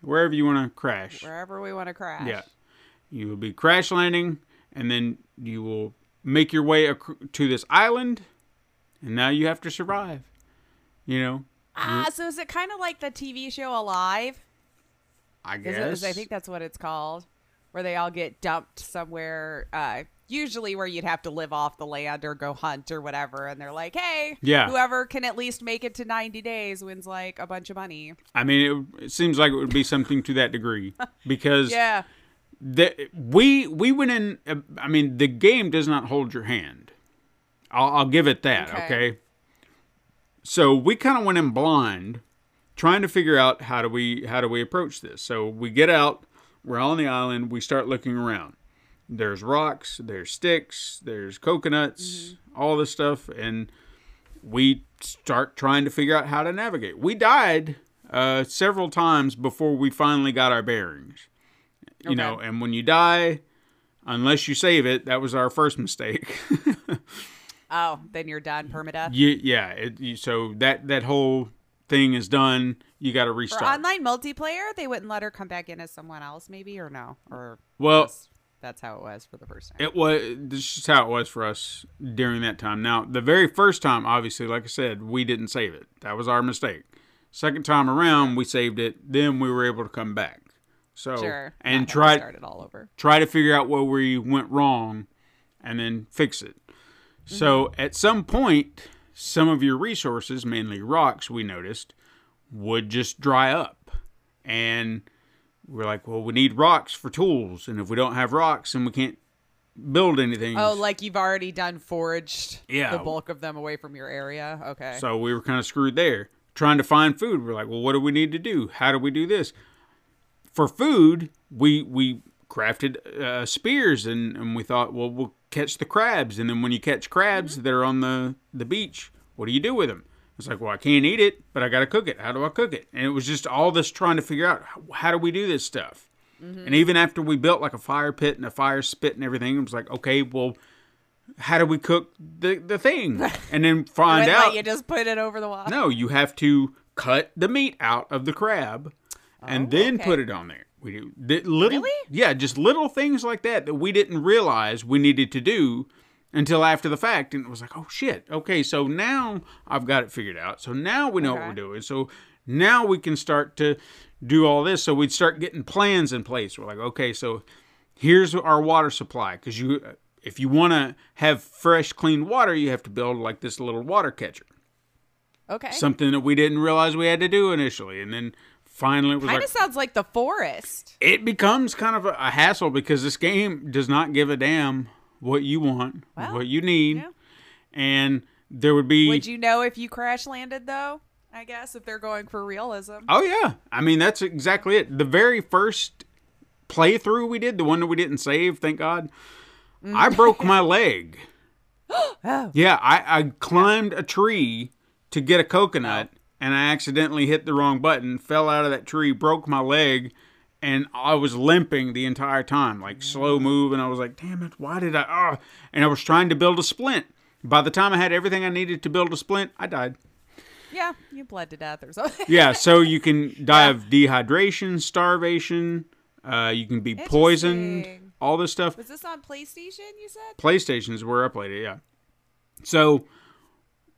wherever you want to crash. Wherever we want to crash. Yeah. You will be crash landing, and then you will make your way to this island, and now you have to survive. You know, Ah, so is it kind of like the TV show Alive? I Is guess. it- is- I think that's what it's called, where they all get dumped somewhere. Uh, usually, where you'd have to live off the land or go hunt or whatever, and they're like, "Hey, Yeah. whoever can at least make it to ninety days wins like a bunch of money." I mean, it, it seems like it would be something to that degree because Yeah, the, we we went in. uh, I mean, the game does not hold your hand. I'll, I'll give it that. Okay. Okay. So we kind of went in blind, trying to figure out how do we how do we approach this. So we get out. We're on the island. We start looking around. There's rocks. There's sticks. There's coconuts. All this stuff, and we start trying to figure out how to navigate. We died uh, several times before we finally got our bearings. You know, and when you die, unless you save it, that was our first mistake. Oh, then you're done permadeath. you, yeah, it, you, so that that whole thing is done. You got to For restart. online multiplayer, they wouldn't let her come back in as someone else, maybe, or no, or Well- that's how it was for the first time. It was this is how it was for us during that time. Now, the very first time, obviously, like I said, we didn't save it. That was our mistake. Second time around, we saved it. Then we were able to come back. So sure, and not try start it all over. try to figure out where we went wrong, and then fix it. So at some point, some of your resources, mainly rocks, we noticed, would just dry up, and we're like, well, we need rocks for tools, and if we don't have rocks, then we can't build anything. Oh, like you've already done foraged Yeah. the bulk of them away from your area. Okay. So we were kind of screwed there. Trying to find food, we're like, well, what do we need to do? How do we do this? For food, we we crafted uh, spears, and, and we thought, well, we'll catch the crabs, and then when you catch crabs mm-hmm. that are on the the beach, what do you do with them? It's like, well, I can't eat it, but I got to cook it. How do I cook it? And it was just all this trying to figure out how, do we do this stuff. Mm-hmm. And even after we built like a fire pit and a fire spit and everything, it was like, okay, well, how do we cook the the thing? And then find out let you just put it over the wall. no, you have to cut the meat out of the crab and oh, then Oh, okay. put it on there. We do little, Really? yeah, just little things like that that we didn't realize we needed to do until after the fact, and it was like, oh shit, okay, so now I've got it figured out. So now we know what we're doing. So now we can start to do all this. So we'd start getting plans in place. We're like, okay, so here's our water supply because you, if you want to have fresh, clean water, you have to build like this little water catcher Okay. something that we didn't realize we had to do initially and then finally it was kind like of sounds like the forest. it becomes kind of a, a hassle because this game does not give a damn what you want Well, what you need yeah. and there would be Would you know if you crash landed though? I guess if they're going for realism. oh yeah i mean that's exactly it the very first playthrough we did the one that we didn't save thank god i mm. broke my leg Oh. Yeah, I, I climbed a tree to get a coconut and I accidentally hit the wrong button, fell out of that tree, broke my leg, and I was limping the entire time, like slow move. And I was like, damn it, why did I? Ah! And I was trying to build a splint. By the time I had everything I needed to build a splint, I died. Yeah, you bled to death or something. Yeah, so you can die of dehydration, starvation. Uh, you can be poisoned. All this stuff. Was this on PlayStation? You said. PlayStations were I played it, yeah. So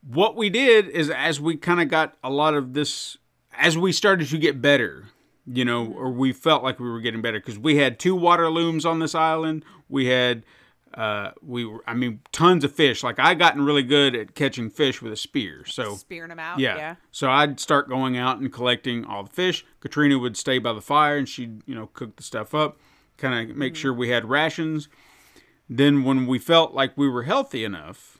what we did is as we kind of got a lot of this as we started to get better, you know, or we felt like we were getting better because we had two water looms on this island. We had uh we were I mean tons of fish. Like I gotten really good at catching fish with a spear. So Spearing them out. yeah. Yeah. So I'd start going out and collecting all the fish. Katrina would stay by the fire and she'd, you know, cook the stuff up, kind of make sure we had rations. Then when we felt like we were healthy enough,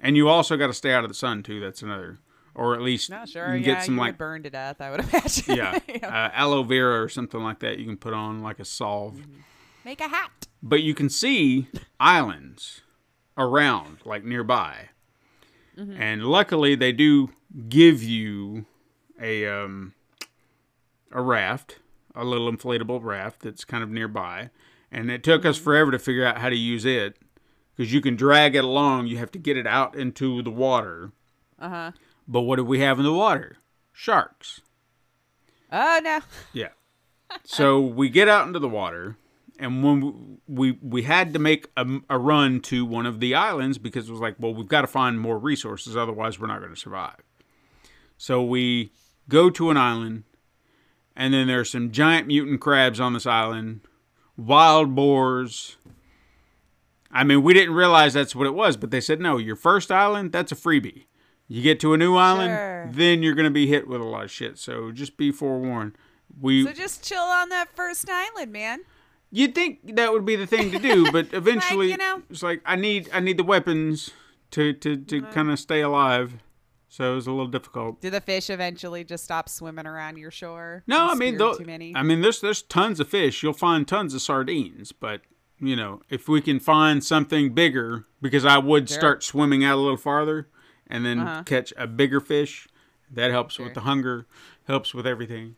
and you also got to stay out of the sun too. That's another, or at least No, sure. you can yeah, get some you like would burn to death. I would imagine. yeah, uh, aloe vera or something like that. You can put on like a salve. Make a hat. But you can see islands around, like nearby. And luckily, they do give you a um, a raft, a little inflatable raft that's kind of nearby. And it took us forever to figure out how to use it because you can drag it along. You have to get it out into the water. Uh huh. But what do we have in the water? Sharks. Oh no. Yeah. So we get out into the water, and when we we, we had to make a, a run to one of the islands because it was like, well, we've got to find more resources, otherwise we're not going to survive. So we go to an island, and then there's some giant mutant crabs on this island, wild boars. I mean, we didn't realize that's what it was, but they said no. Your first island, that's a freebie. You get to a new island, Sure. then you're going to be hit with a lot of shit. So just be forewarned. We So just chill on that first island, man. You'd think that would be the thing to do, but eventually you know. it's like I need I need the weapons to to, to Uh-huh. kind of stay alive. So it was a little difficult. Do the fish eventually just stop swimming around your shore? No, I mean though, too many. I mean there's there's tons of fish. You'll find tons of sardines, but you know if we can find something bigger, because I would Sure. start swimming out a little farther and then Uh-huh. catch a bigger fish. That helps Sure. with the hunger, helps with everything.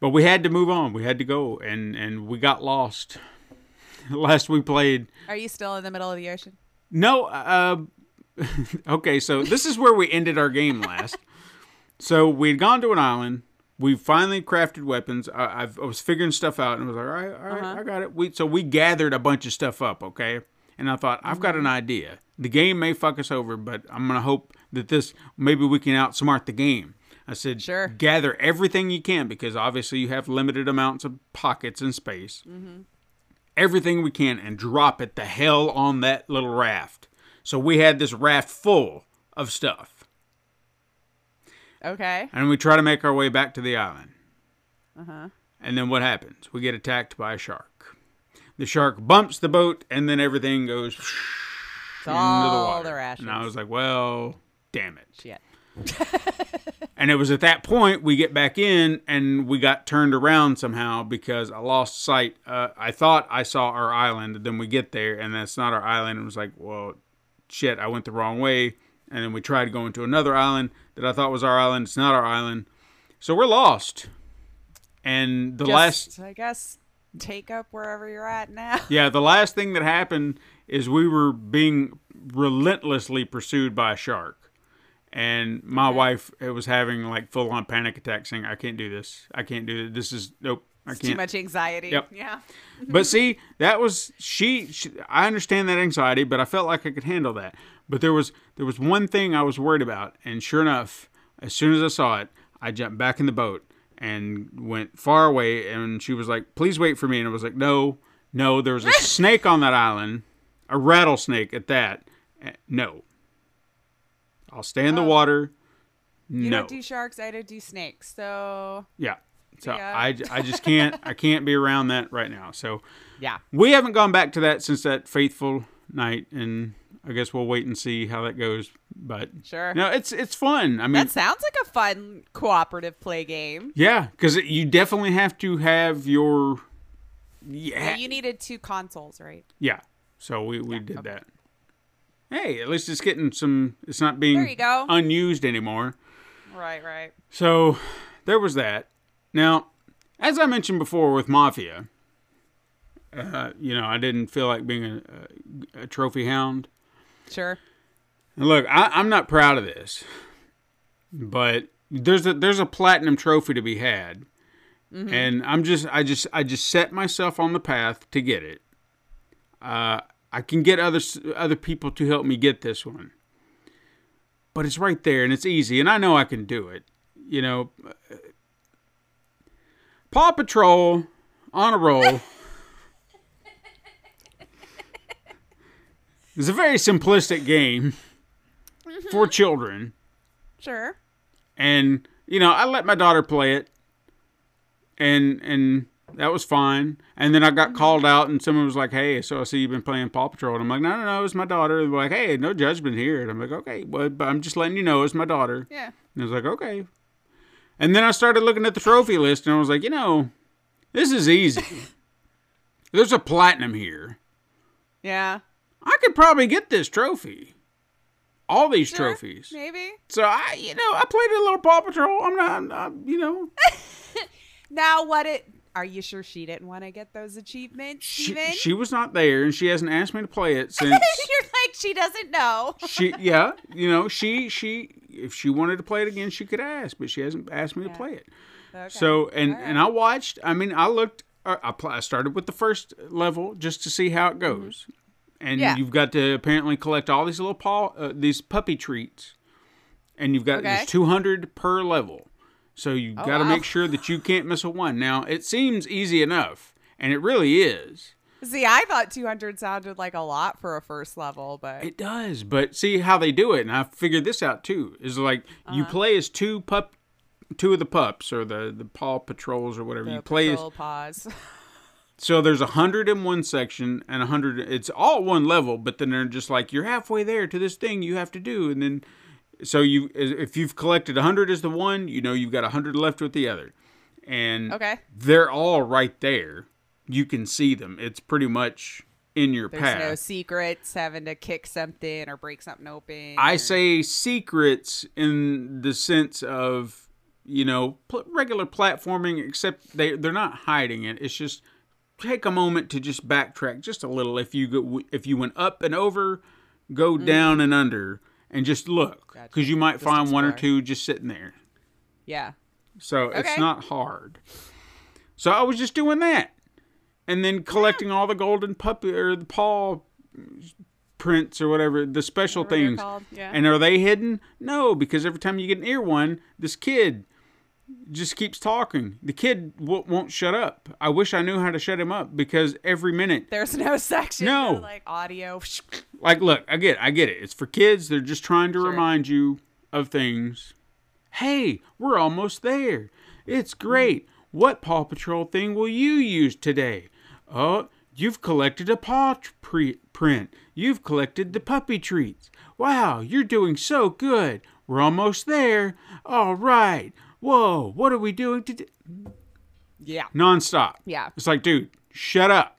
But we had to move on. We had to go, and and we got lost. Last we played, Are you still in the middle of the ocean? No, uh, okay, so this is where we ended our game last. so we'd gone to an island. We finally crafted weapons. I, I've, I was figuring stuff out, and I was like, all right, all right, uh-huh. I got it. We so we gathered a bunch of stuff up, okay. And I thought, I've got an mm-hmm. idea. The game may fuck us over, but I'm gonna hope that this maybe we can outsmart the game. I said, Sure. gather everything you can because obviously you have limited amounts of pockets and space mm-hmm. everything we can and drop it the hell on that little raft. So we had this raft full of stuff. Okay. And we try to make our way back to the island. Uh huh. And then what happens? We get attacked by a shark. The shark bumps the boat and then everything goes It's into the water. the and I was like, well, damn it. Shit. And it was at that point we get back in and we got turned around somehow because I lost sight. Uh, I thought I saw our island, and then we get there and that's not our island. It was like, well, shit, I went the wrong way. And then we tried going to another island that I thought was our island. It's not our island. So we're lost. And the Just, last, I guess, take up wherever you're at now. yeah, the last thing that happened is we were being relentlessly pursued by a shark. And my wife it was having like full on panic attacks saying, I can't do this. I can't do this. This is nope. I Too much anxiety. Yep. Yeah. But see, that was she, she. I understand that anxiety, but I felt like I could handle that. But there was there was one thing I was worried about, and sure enough, as soon as I saw it, I jumped back in the boat and went far away. And she was like, "Please wait for me," and I was like, "No, no." There was a snake on that island, a rattlesnake at that. Eh, No, I'll stay in the water. You no, don't do sharks. I don't do snakes. So yeah. So Yeah. I, I just can't I can't be around that right now. So yeah. we haven't gone back to that since that faithful night, and I guess we'll wait and see how that goes. But Sure. no, it's it's fun. I mean, That sounds like a fun cooperative play game. yeah, because you definitely have to have your yeah You needed two consoles, right? yeah. So we we did that. Hey, at least it's getting some. It's not being There you go. unused anymore. Right, right. So there was that. Now, as I mentioned before with Mafia, uh, you know, I didn't feel like being a, a, a trophy hound. Sure. Look, I, I'm not proud of this, but there's a there's a platinum trophy to be had, and I'm just I just I just set myself on the path to get it. Uh, I can get other other people to help me get this one, but it's right there and it's easy, and I know I can do it. You know, Paw Patrol on a roll. It's a very simplistic game mm-hmm. for children. Sure. And you know, I let my daughter play it, and and that was fine. And then I got mm-hmm. called out, and someone was like, "Hey, so I see you've been playing Paw Patrol." And I'm like, "No, no, no, it's my daughter." And they're like, "Hey, no judgment here." And I'm like, "Okay, well, but I'm just letting you know it's my daughter." Yeah. And I was like, "Okay." And then I started looking at the trophy list, and I was like, "You know, this is easy. There's a platinum here. Yeah. I could probably get this trophy." All these Sure, trophies. Maybe. So I, you know, I played a little Paw Patrol. I'm not, I'm not you know, Now, what it? Are you sure she didn't want to get those achievements, she, she was not there, and she hasn't asked me to play it since You're like she doesn't know. she. Yeah, you know, she she if she wanted to play it again, she could ask, but she hasn't asked me to play it. Okay. So and All and I watched. I mean, I looked. uh, I, I started with the first level just to see how it goes, and Mm-hmm. Yeah. you've got to apparently collect all these little paw, uh, these puppy treats, and you've got Okay. there's 200 per level, so you Oh, got to wow. make sure that you can't miss a one. Now it seems easy enough, and it really is. See, I thought 200 sounded like a lot for a first level, but It does, but see how they do it, and I figured this out too. Is like you Uh-huh. play as two pup, two of the pups or the the paw patrols or whatever. the you play as paws. So there's a hundred in one section and a hundred. It's all one level, but then they're just like you're halfway there to this thing you have to do, and then so you if you've collected a hundred as the one, you know you've got a hundred left with the other, and Okay. they're all right there. You can see them. It's pretty much in your There's path. no secrets having to kick something or break something open. I or- say secrets in the sense of you know pl- regular platforming, except they they're not hiding it. It's just take a moment to just backtrack just a little. If you go, if you went up and over, go mm-hmm. down and under, and just look because. Gotcha. you might Just find one or two just sitting there. Yeah. So it's not hard. So I was just doing that, and then collecting all the golden puppy or the paw prints or whatever the special Whatever things. yeah. And are they hidden? No, because every time you get near one, this kid just keeps talking. The kid w- won't shut up. I wish I knew how to shut him up because every minute, There's no section No. for, like audio. like, look, I get, I get it. It's for kids. They're just trying to Sure. remind you of things. Hey, we're almost there. It's great. What Paw Patrol thing will you use today? Oh, you've collected a paw pre- print. You've collected the puppy treats. Wow, you're doing so good. We're almost there. All right. Whoa, what are we doing today? Yeah. Nonstop. Yeah. It's like, dude, shut up.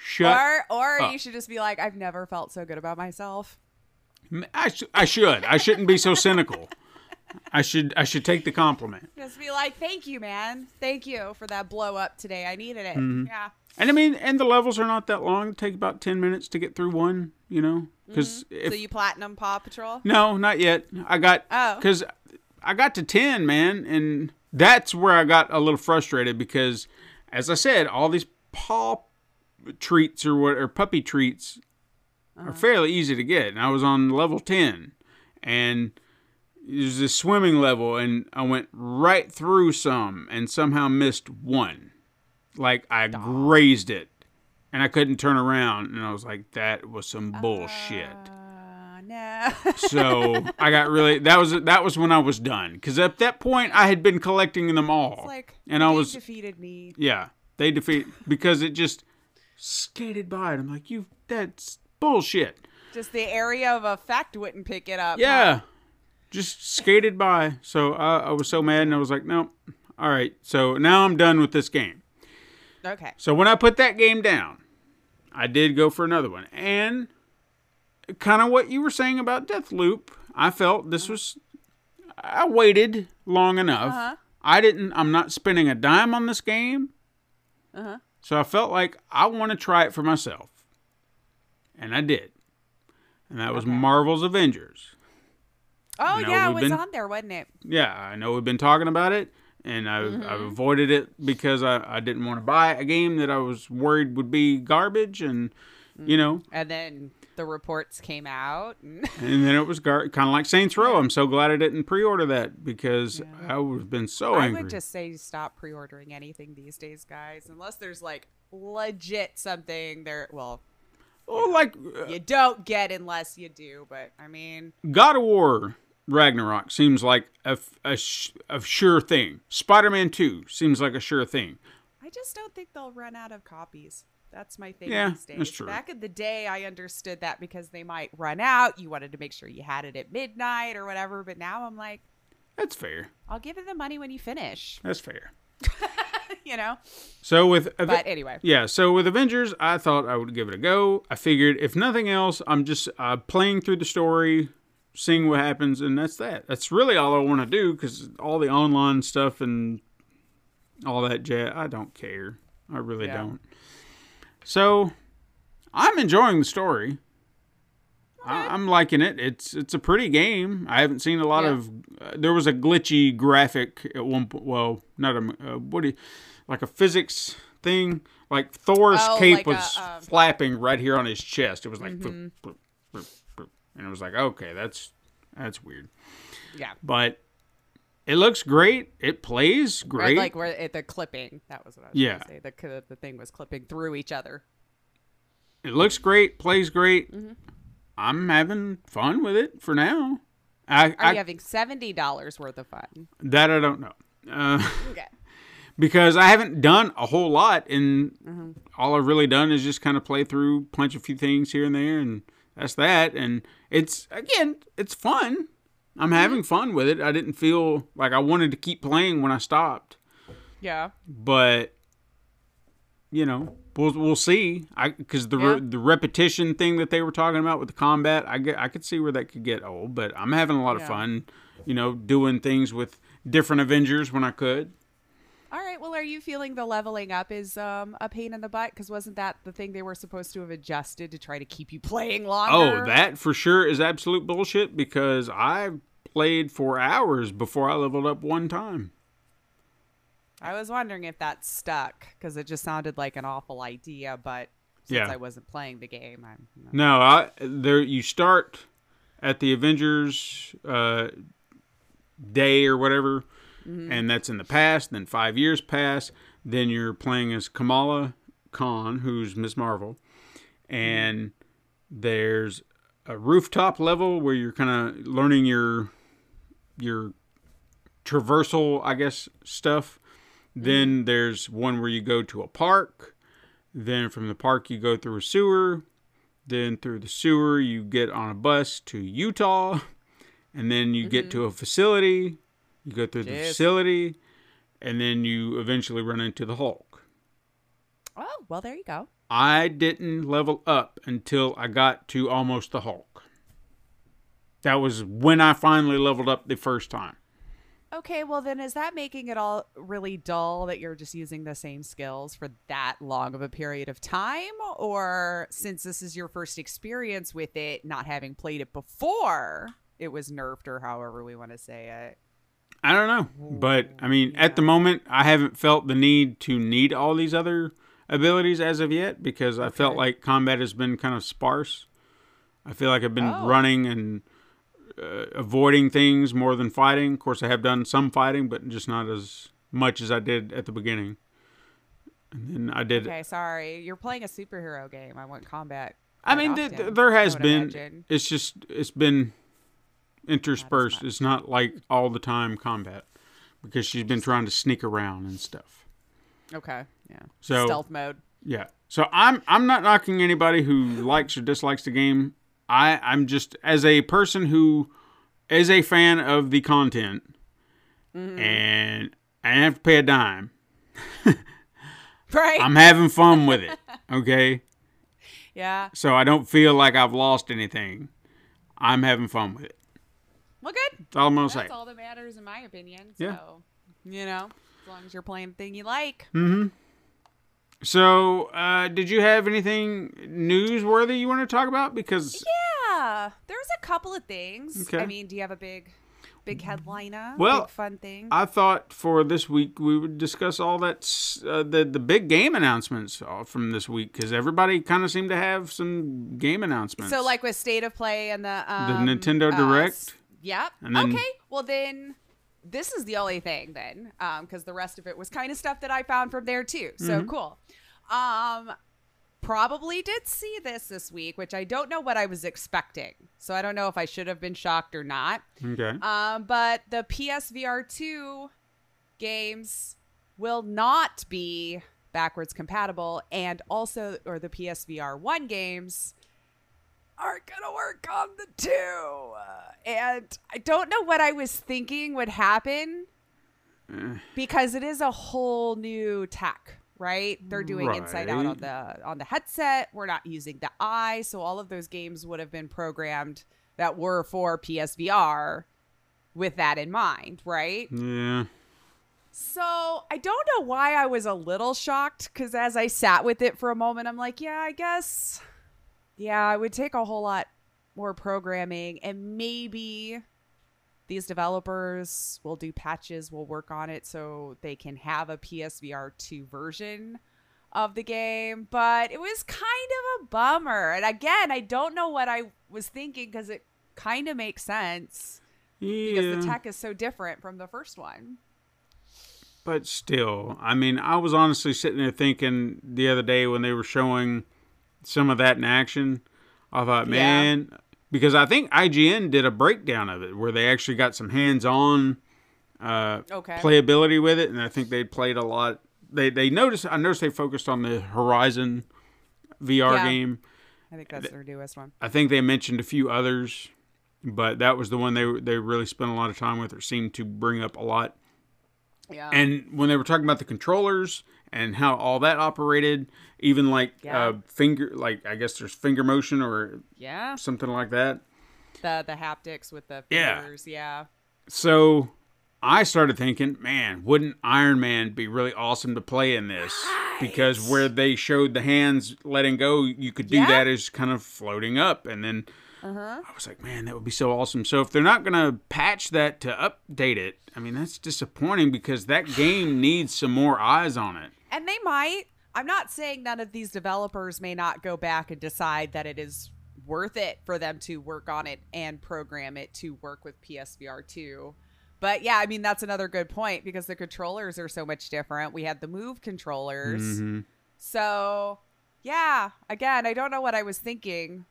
Shut Or or up. you should just be like, I've never felt so good about myself. I, sh- I should. I shouldn't be so cynical. I should I should take the compliment. Just be like, thank you, man. Thank you for that blow up today. I needed it. Mm-hmm. Yeah. And I mean, and the levels are not that long. Take about ten minutes to get through one. You know, because so you platinum Paw Patrol? no, not yet. I got Oh. because I got to ten, man, and that's where I got a little frustrated because, as I said, all these paw treats or what or puppy treats are fairly easy to get, and I was on level ten, and there's this swimming level, and I went right through some, and somehow missed one, like I grazed it, and I couldn't turn around, and I was like, that was some bullshit. Uh, no. So I got really that was that was when I was done because at that point I had been collecting them all, it's like, and I was defeated me. yeah they defeat because it just skated by it. I'm like you that's bullshit Just the area of effect wouldn't pick it up. yeah just skated by so I, I was so mad and I was like nope. all right so now I'm done with this game? Okay. so when I put that game down I did go for another one and kind of what you were saying about Deathloop I felt this was I waited long enough Uh-huh. I didn't I'm not spending a dime on this game Uh-huh. So I felt like I want to try it for myself. And I did. And that was Okay. Marvel's Avengers. Oh yeah, it was been- on there, wasn't it? Yeah, I know we've been talking about it, and I've, Mm-hmm. I've avoided it because I, I didn't want to buy a game that I was worried would be garbage, and you know, And then the reports came out. And then it was gar- kind of like Saints Row. I'm so glad I didn't pre-order that because I would have been so I angry. I would just say stop pre-ordering anything these days, guys, unless there's like legit something there. Well, oh, like uh, you don't get unless you do. But I mean, God of War Ragnarok seems like a, a, a sure thing. Spider-Man 2 seems like a sure thing. I just don't think they'll run out of copies. That's my thing Yeah, these days. that's true. Back in the day, I understood that because they might run out. You wanted to make sure you had it at midnight or whatever. But now I'm like, That's fair. I'll give you the money when you finish. That's fair. you know. So with But anyway. yeah, so with Avengers, I thought I would give it a go. I figured if nothing else, I'm just uh, playing through the story, seeing what happens, and that's that. That's really all I want to do because all the online stuff and all that jazz, I don't care. I really Yeah. don't. So I'm enjoying the story. I, I'm liking it. It's it's a pretty game. I haven't seen a lot Yeah. of. Uh, there was a glitchy graphic at one point. Well, not a uh, what do you, like a physics thing. Like Thor's Oh, cape like a, was um, flapping right here on his chest. It was like, Mm-hmm. boop, boop, boop. and it was like, okay, that's that's weird. Yeah. But it looks great. It plays great. like where it, the clipping. That was what I was Yeah. going to say. The, the thing was clipping through each other. It looks great, plays great. Mm-hmm. I'm having fun with it for now. I, Are I you having seventy dollars worth of fun? that I don't know. Uh, Okay. because I haven't done a whole lot and Mm-hmm. all I've really done is just kind of play through, punch a few things here and there and that's that and it's again, it's fun. I'm Mm-hmm. having fun with it. I didn't feel like I wanted to keep playing when I stopped, Yeah. but you know, we'll we'll see. I because the re- the repetition thing that they were talking about with the combat, I get I could see where that could get old, but I'm having a lot of fun, you know, doing things with different Avengers when I could. All right. Well, are you feeling the leveling up is um, a pain in the butt? Because wasn't that the thing they were supposed to have adjusted to try to keep you playing longer? Oh, that for sure is absolute bullshit because I played for hours before I leveled up one time. I was wondering if that stuck because it just sounded like an awful idea, but since Yeah. I wasn't playing the game, I'm. No, I there you start at the Avengers uh, day or whatever, Mm-hmm. and that's in the past. Then five years pass. Then you're playing as Kamala Khan, who's Miss Marvel, and there's a rooftop level where you're kind of learning your your traversal, I guess, stuff. Mm-hmm. Then there's one where you go to a park. Then from the park you go through a sewer. Then through the sewer you get on a bus to Utah. And then you get to mm-hmm. a facility. You go through the facility. And then you eventually run into the Hulk. Oh, well, there you go. I didn't level up until I got to almost the Hulk. That was when I finally leveled up the first time. Okay, well then is that making it all really dull that you're just using the same skills for that long of a period of time or since this is your first experience with it not having played it before, it was nerfed or however we want to say it. I don't know, but I mean, at the moment, I haven't felt the need to need all these other abilities as of yet because I felt like combat has been kind of sparse. I feel like I've been Oh. running and uh, avoiding things more than fighting. Of course, I have done some fighting, but just not as much as I did at the beginning. And then I did. Okay, sorry. You're playing a superhero game. I want combat. I mean, often, th- there has been. imagine. It's just it's been interspersed. It's not like all the time combat because she's been trying to sneak around and stuff. Okay, yeah. So- stealth mode. Yeah. So I'm I'm not knocking anybody who likes or dislikes the game. I I'm just as a person who is a fan of the content mm-hmm. and I have to pay a dime. Right. I'm having fun with it. Okay? yeah. So I don't feel like I've lost anything. I'm having fun with it. Well, good. That's all I'm gonna say. All that matters, in my opinion. So, Yeah. you know, as long as you're playing the thing you like. Mm-hmm. So, uh, did you have anything newsworthy you want to talk about? Because Yeah. There's a couple of things. Okay. I mean, do you have a big, big headliner? Well, big fun thing. I thought for this week we would discuss all that uh, the the big game announcements uh, from this week because everybody kind of seemed to have some game announcements. so, like with State of Play and the um, Nintendo uh, Direct? Yep. Then- okay. Well, then this is the only thing then, because the rest of it was kind of stuff that I found from there too. So Mm-hmm. cool. Um, probably did see this this week, which I don't know what I was expecting. So I don't know if I should have been shocked or not. okay, Um, but the PSVR 2 games will not be backwards compatible, and also, or the PSVR 1 games aren't going to work on the 2. Uh, and I don't know what I was thinking would happen because it is a whole new tech. Right, they're doing Inside Out on the on the headset. We're not using the eye, so all of those games would have been programmed that were for PSVR with that in mind, right? yeah, So I don't know why I was a little shocked because as I sat with it for a moment, I'm like, yeah, I guess, yeah, I would take a whole lot more programming and maybe these developers will do patches, will work on it so they can have a PSVR 2 version of the game. But it was kind of a bummer. And again, I don't know what I was thinking because it kind of makes sense yeah. because the tech is so different from the first one. But still, I mean, I was honestly sitting there thinking the other day when they were showing some of that in action, I thought, Yeah. man, because I think IGN did a breakdown of it where they actually got some hands-on uh, Okay. playability with it, and I think they played a lot. They they noticed. I noticed they focused on the Horizon VR Yeah. game. I think that's their newest one. I think they mentioned a few others, but that was the one they they really spent a lot of time with, or seemed to bring up a lot. Yeah. And when they were talking about the controllers and how all that operated, even like Yeah. uh, finger, like I guess there's finger motion or yeah. something like that. The the haptics with the Yeah. fingers. Yeah. So I started thinking, man, wouldn't Iron Man be really awesome to play in this? Because where they showed the hands letting go, you could do Yeah. that as kind of floating up, and then. Uh-huh. I was like, man, that would be so awesome. So if they're not gonna patch that to update it, I mean that's disappointing because that game needs some more eyes on it. And they might. I'm not saying none of these developers may not go back and decide that it is worth it for them to work on it and program it to work with PSVR 2. But yeah, I mean that's another good point because the controllers are so much different. We had the Move controllers. Mhm. So, yeah, again, I don't know what I was thinking.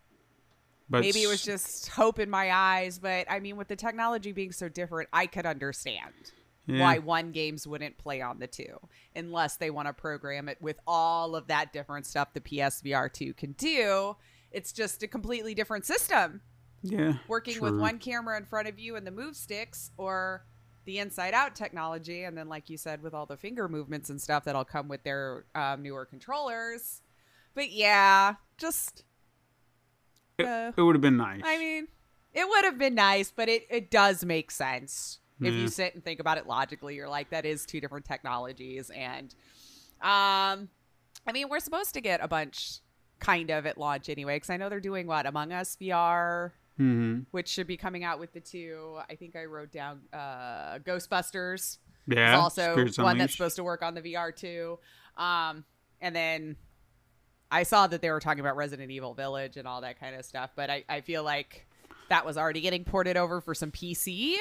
But Maybe it was just hope in my eyes, but I mean with the technology being so different, I could understand. yeah. why one games wouldn't play on the two unless they want to program it with all of that different stuff the PSVR 2 can do. It's just a completely different system. yeah, Working with one camera in front of you and the move sticks or the inside out technology and then like you said with all the finger movements and stuff that'll come with their um, newer controllers. But yeah, just It, it would have been nice. I mean, it would have been nice, but it, it does make sense. If Yeah. you sit and think about it logically, you're like, that is two different technologies. And um I mean, we're supposed to get a bunch kind of at launch anyway, because I know they're doing what, Among Us VR, hmm which should be coming out with the two. I think I wrote down uh Ghostbusters Yeah, also Spirits one that's supposed to work on the VR too. Um, and then I saw that they were talking about Resident Evil Village and all that kind of stuff, but I, I feel like that was already getting ported over for some PC.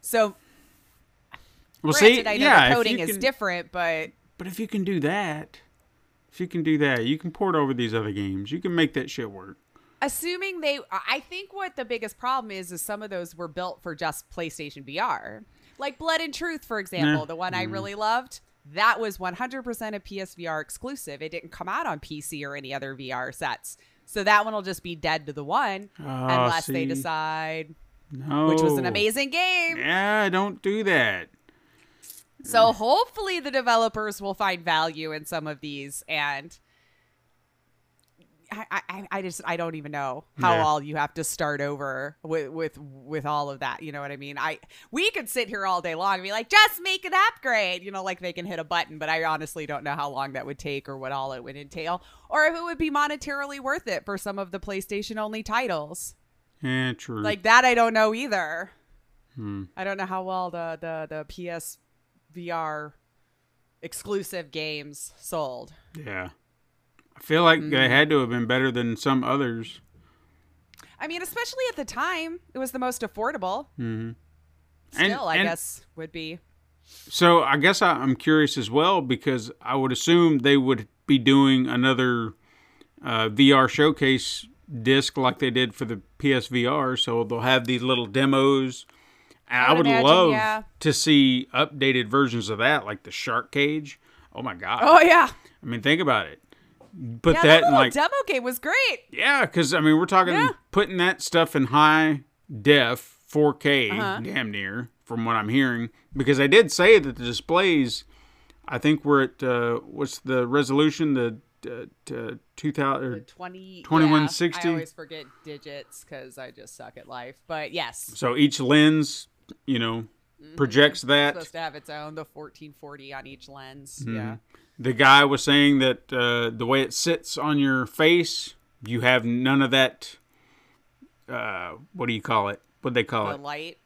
So Well, granted, see, I know yeah, the coding is can- different, but But if you can do that, if you can do that, you can port over these other games. You can make that shit work. assuming they i think what the biggest problem is is some of those were built for just playstation vr like blood and truth for example Nah. the one i mm-hmm. really loved that was 100% a psvr exclusive. It didn't come out on pc or any other vr sets. So that one will just be dead to the one Ah, unless they decide No, which was an amazing game. Yeah, don't do that. So hopefully the developers will find value in some of these and I, I, I just I don't even know how Yeah. all you have to start over with with with all of that. You know what I mean? I we could sit here all day long and be like, just make an upgrade. You know, like they can hit a button, but I honestly don't know how long that would take or what all it would entail, or if it would be monetarily worth it for some of the PlayStation only titles. Yeah, true. Like that, I don't know either. Hmm. I don't know how well the the the PS VR exclusive games sold. yeah. I feel like Mm-hmm. they had to have been better than some others. I mean, especially at the time, it was the most affordable. Mm-hmm. Still, I and- guess would be. So I guess I, I'm curious as well because I would assume they would be doing another uh, VR showcase disc like they did for the PSVR. So they'll have these little demos. And I would would imagine, love yeah. to see updated versions of that, like the Shark Cage. Oh my god! Oh yeah, I mean, think about it. Put yeah. that That in like demo game was great. yeah, because I mean, we're talking Yeah. putting that stuff in high def, 4K, Uh-huh. damn near, from what I'm hearing. Because I did say that the displays, I think we're at uh, what's the resolution? The uh, t- 2000 or 20 2160? Yeah, I always forget digits because I just suck at life. But yes, so each lens, you know, projects that. Mm-hmm. supposed to have its own the 1440 on each lens. Mm-hmm. Yeah. The guy was saying that uh, the way it sits on your face, you have none of that. Uh, what do you call it? What they call it? The it? light.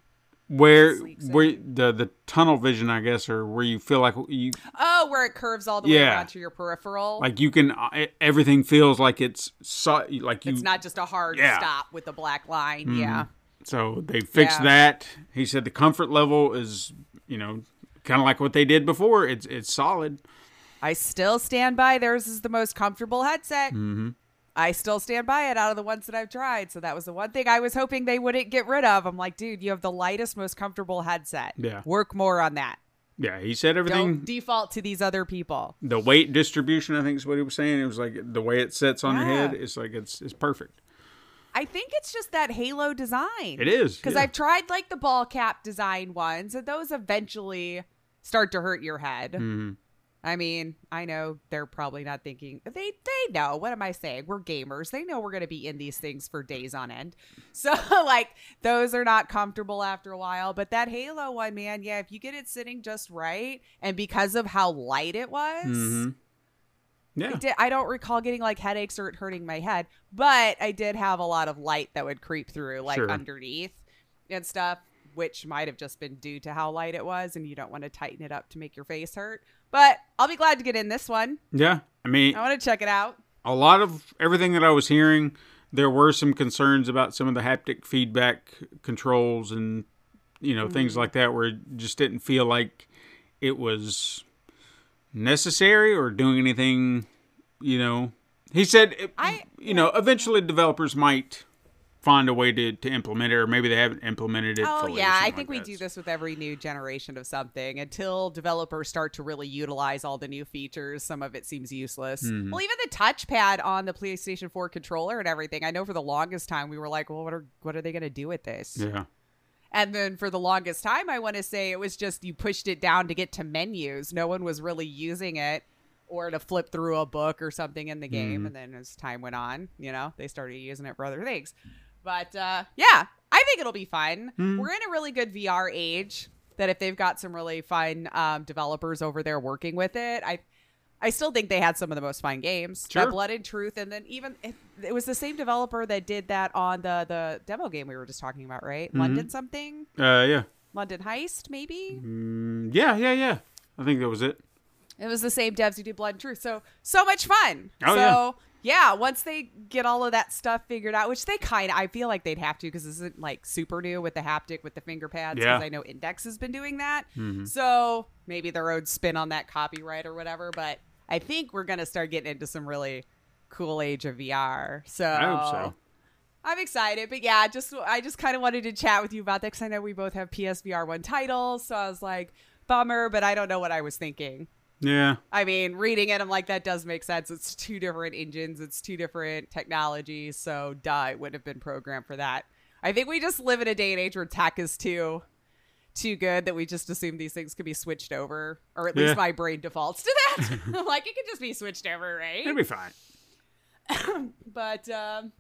where where the the tunnel vision i guess or where you feel like you Oh, where it curves all the way around to your peripheral. like you can uh, everything feels like it's so, like you it's not just a hard Yeah. Mm-hmm. stop with the black line. Yeah. so they fixed Yeah. that he said the comfort level is you know kind of like what they did before it's it's solid I still stand by theirs is the most comfortable headset. mm-hmm. I still stand by it out of the ones that I've tried. So that was the one thing I was hoping they wouldn't get rid of. I'm like, dude, you have the lightest, most comfortable headset. Yeah. Work more on that. yeah he said everything Don't default to these other people. the weight distribution i think is what he was saying it was like the way it sits on your head it's like it's it's perfect I think it's just that Halo design. it is Because yeah. I've tried like the ball cap design ones, and those eventually start to hurt your head. Mhm. I mean, I know they're probably not thinking they they know. What am I saying? We're gamers. They know we're going to be in these things for days on end. So like those are not comfortable after a while, but that Halo one, man, yeah, if you get it sitting just right and because of how light it was, Mhm. yeah I, did, I don't recall getting like headaches or it hurting my head, but I did have a lot of light that would creep through like Sure. underneath and stuff, which might have just been due to how light it was, and you don't want to tighten it up to make your face hurt. But I'll be glad to get in this one. yeah i mean I want to check it out. a lot of everything that I was hearing, there were some concerns about some of the haptic feedback controls and you know things mm-hmm. like that, where it just didn't feel like it was necessary or doing anything. You know, he said, it- I- you know, eventually developers might find a way to, to implement it, or maybe they haven't implemented it. Oh fully yeah, I think like we that. do this with every new generation of something until developers start to really utilize all the new features. Some of it seems useless. Mm-hmm. Well, even the touchpad on the PlayStation 4 controller and everything. I know for the longest time we were like, well, what are what are they going to do with this? Yeah. And then for the longest time, I want to say it was just you pushed it down to get to menus. No one was really using it or to flip through a book or something in the game. Mm-hmm. And then as time went on, you know, they started using it for other things. But uh, yeah, I think it'll be fun. Mm-hmm. We're in a really good VR age that if they've got some really fun um, developers over there working with it, I. I still think they had some of the most fun games. Sure. That Blood and Truth, and then even it, it was the same developer that did that on the the demo game we were just talking about, right? Mm-hmm. London something. Uh, yeah. London Heist, maybe. Mm, yeah, yeah, yeah. I think that was it. It was the same devs who did Blood and Truth. So so much fun. Oh, so yeah. Once they get all of that stuff figured out, which they kind of I feel like they'd have to because this isn't like super new with the haptic with the finger pads. Yeah. Because I know Index has been doing that. Mm-hmm. So maybe their own spin on that copyright or whatever. But I think we're gonna start getting into some really cool age of VR. So I hope so. I'm excited, but yeah, just I just kind of wanted to chat with you about that because I know we both have PSVR one titles, so I was like, bummer, but I don't know what I was thinking. Yeah. I mean, reading it, I'm like, that does make sense. It's two different engines, it's two different technologies, so duh, it would have been programmed for that. I think we just live in a day and age where tech is too too good that we just assume these things could be switched over, or at Yeah. least my brain defaults to that. like it could just be switched over, right? It'll be fine. but um,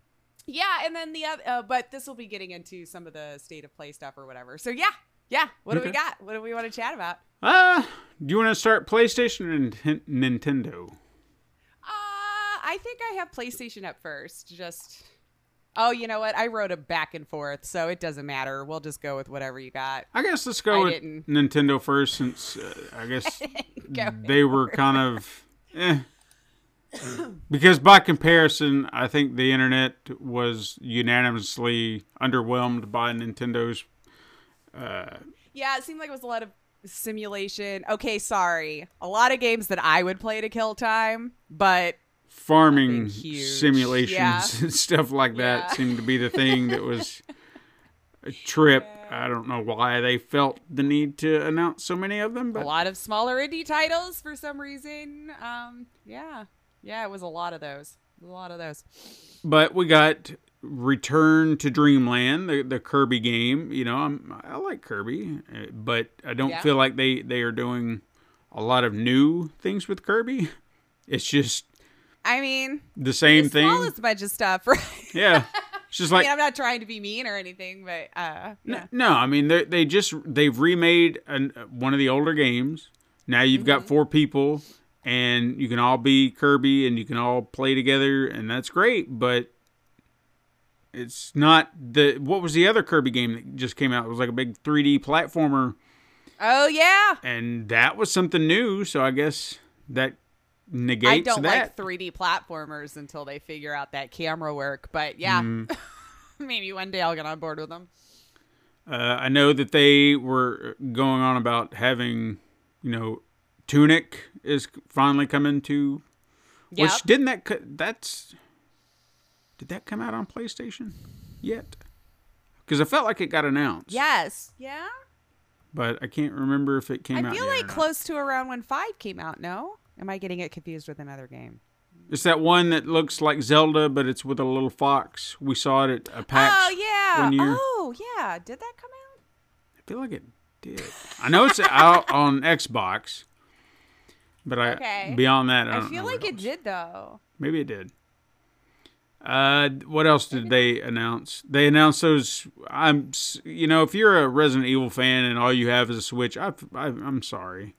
yeah, and then the other, uh, but this will be getting into some of the state of play stuff or whatever. So yeah, yeah. What do we got? What do we want to chat about? Uh, do you want to start PlayStation or Ninten- Nintendo? Uh, I think I have PlayStation up first. Just Oh, you know what? I wrote a back and forth, so it doesn't matter. We'll just go with whatever you got. I guess let's go I with didn't. Nintendo first, since uh, I guess Go they were kind of eh. because by comparison, I think the internet was unanimously underwhelmed by Nintendo's. Yeah, it seemed like it was a lot of simulation. Okay, sorry. A lot of games that I would play to kill time, but farming simulations Yeah. and stuff like that Yeah. seemed to be the thing that was a trip. I don't know why they felt the need to announce so many of them, but a lot of smaller indie titles for some reason. Um, yeah. Yeah, it was a lot of those. A lot of those. but we got Return to Dreamland, the, the Kirby game. You know, I'm, I like Kirby, uh, but I don't Yeah. feel like they they are doing a lot of new things with Kirby. It's just I mean, the same the thing. smallest bunch of stuff, right? Yeah, it's just I like mean, I'm not trying to be mean or anything, but uh, yeah. No, I mean they they just they've remade an, one of the older games. Now you've got Mm-hmm. four people, and you can all be Kirby, and you can all play together, and that's great. But it's not the what was the other Kirby game that just came out? It was like a big 3D platformer, Oh yeah. and that was something new. So I guess that negates I don't that. like 3D platformers until they figure out that camera work, but yeah. Mm. Maybe one day I'll get on board with them. Uh, I know that they were going on about having, you know, Tunic is finally coming to. Yep. Which didn't that that's did that come out on PlayStation yet? Because I felt like it got announced. Yes. Yeah. But I can't remember if it came I out. feel yet or like close to around when five came out. No, am I getting it confused with another game? It's that one that looks like Zelda, but it's with a little fox. We saw it at a PAX. oh yeah. one year. Oh yeah. Did that come out? I feel like it did. I know it's out on Xbox, but I Okay. beyond that, I, I feel like it else. did though. Maybe it did. Uh, what else did they announce? They announced those. I'm, you know, if you're a Resident Evil fan and all you have is a Switch, I, I I'm sorry,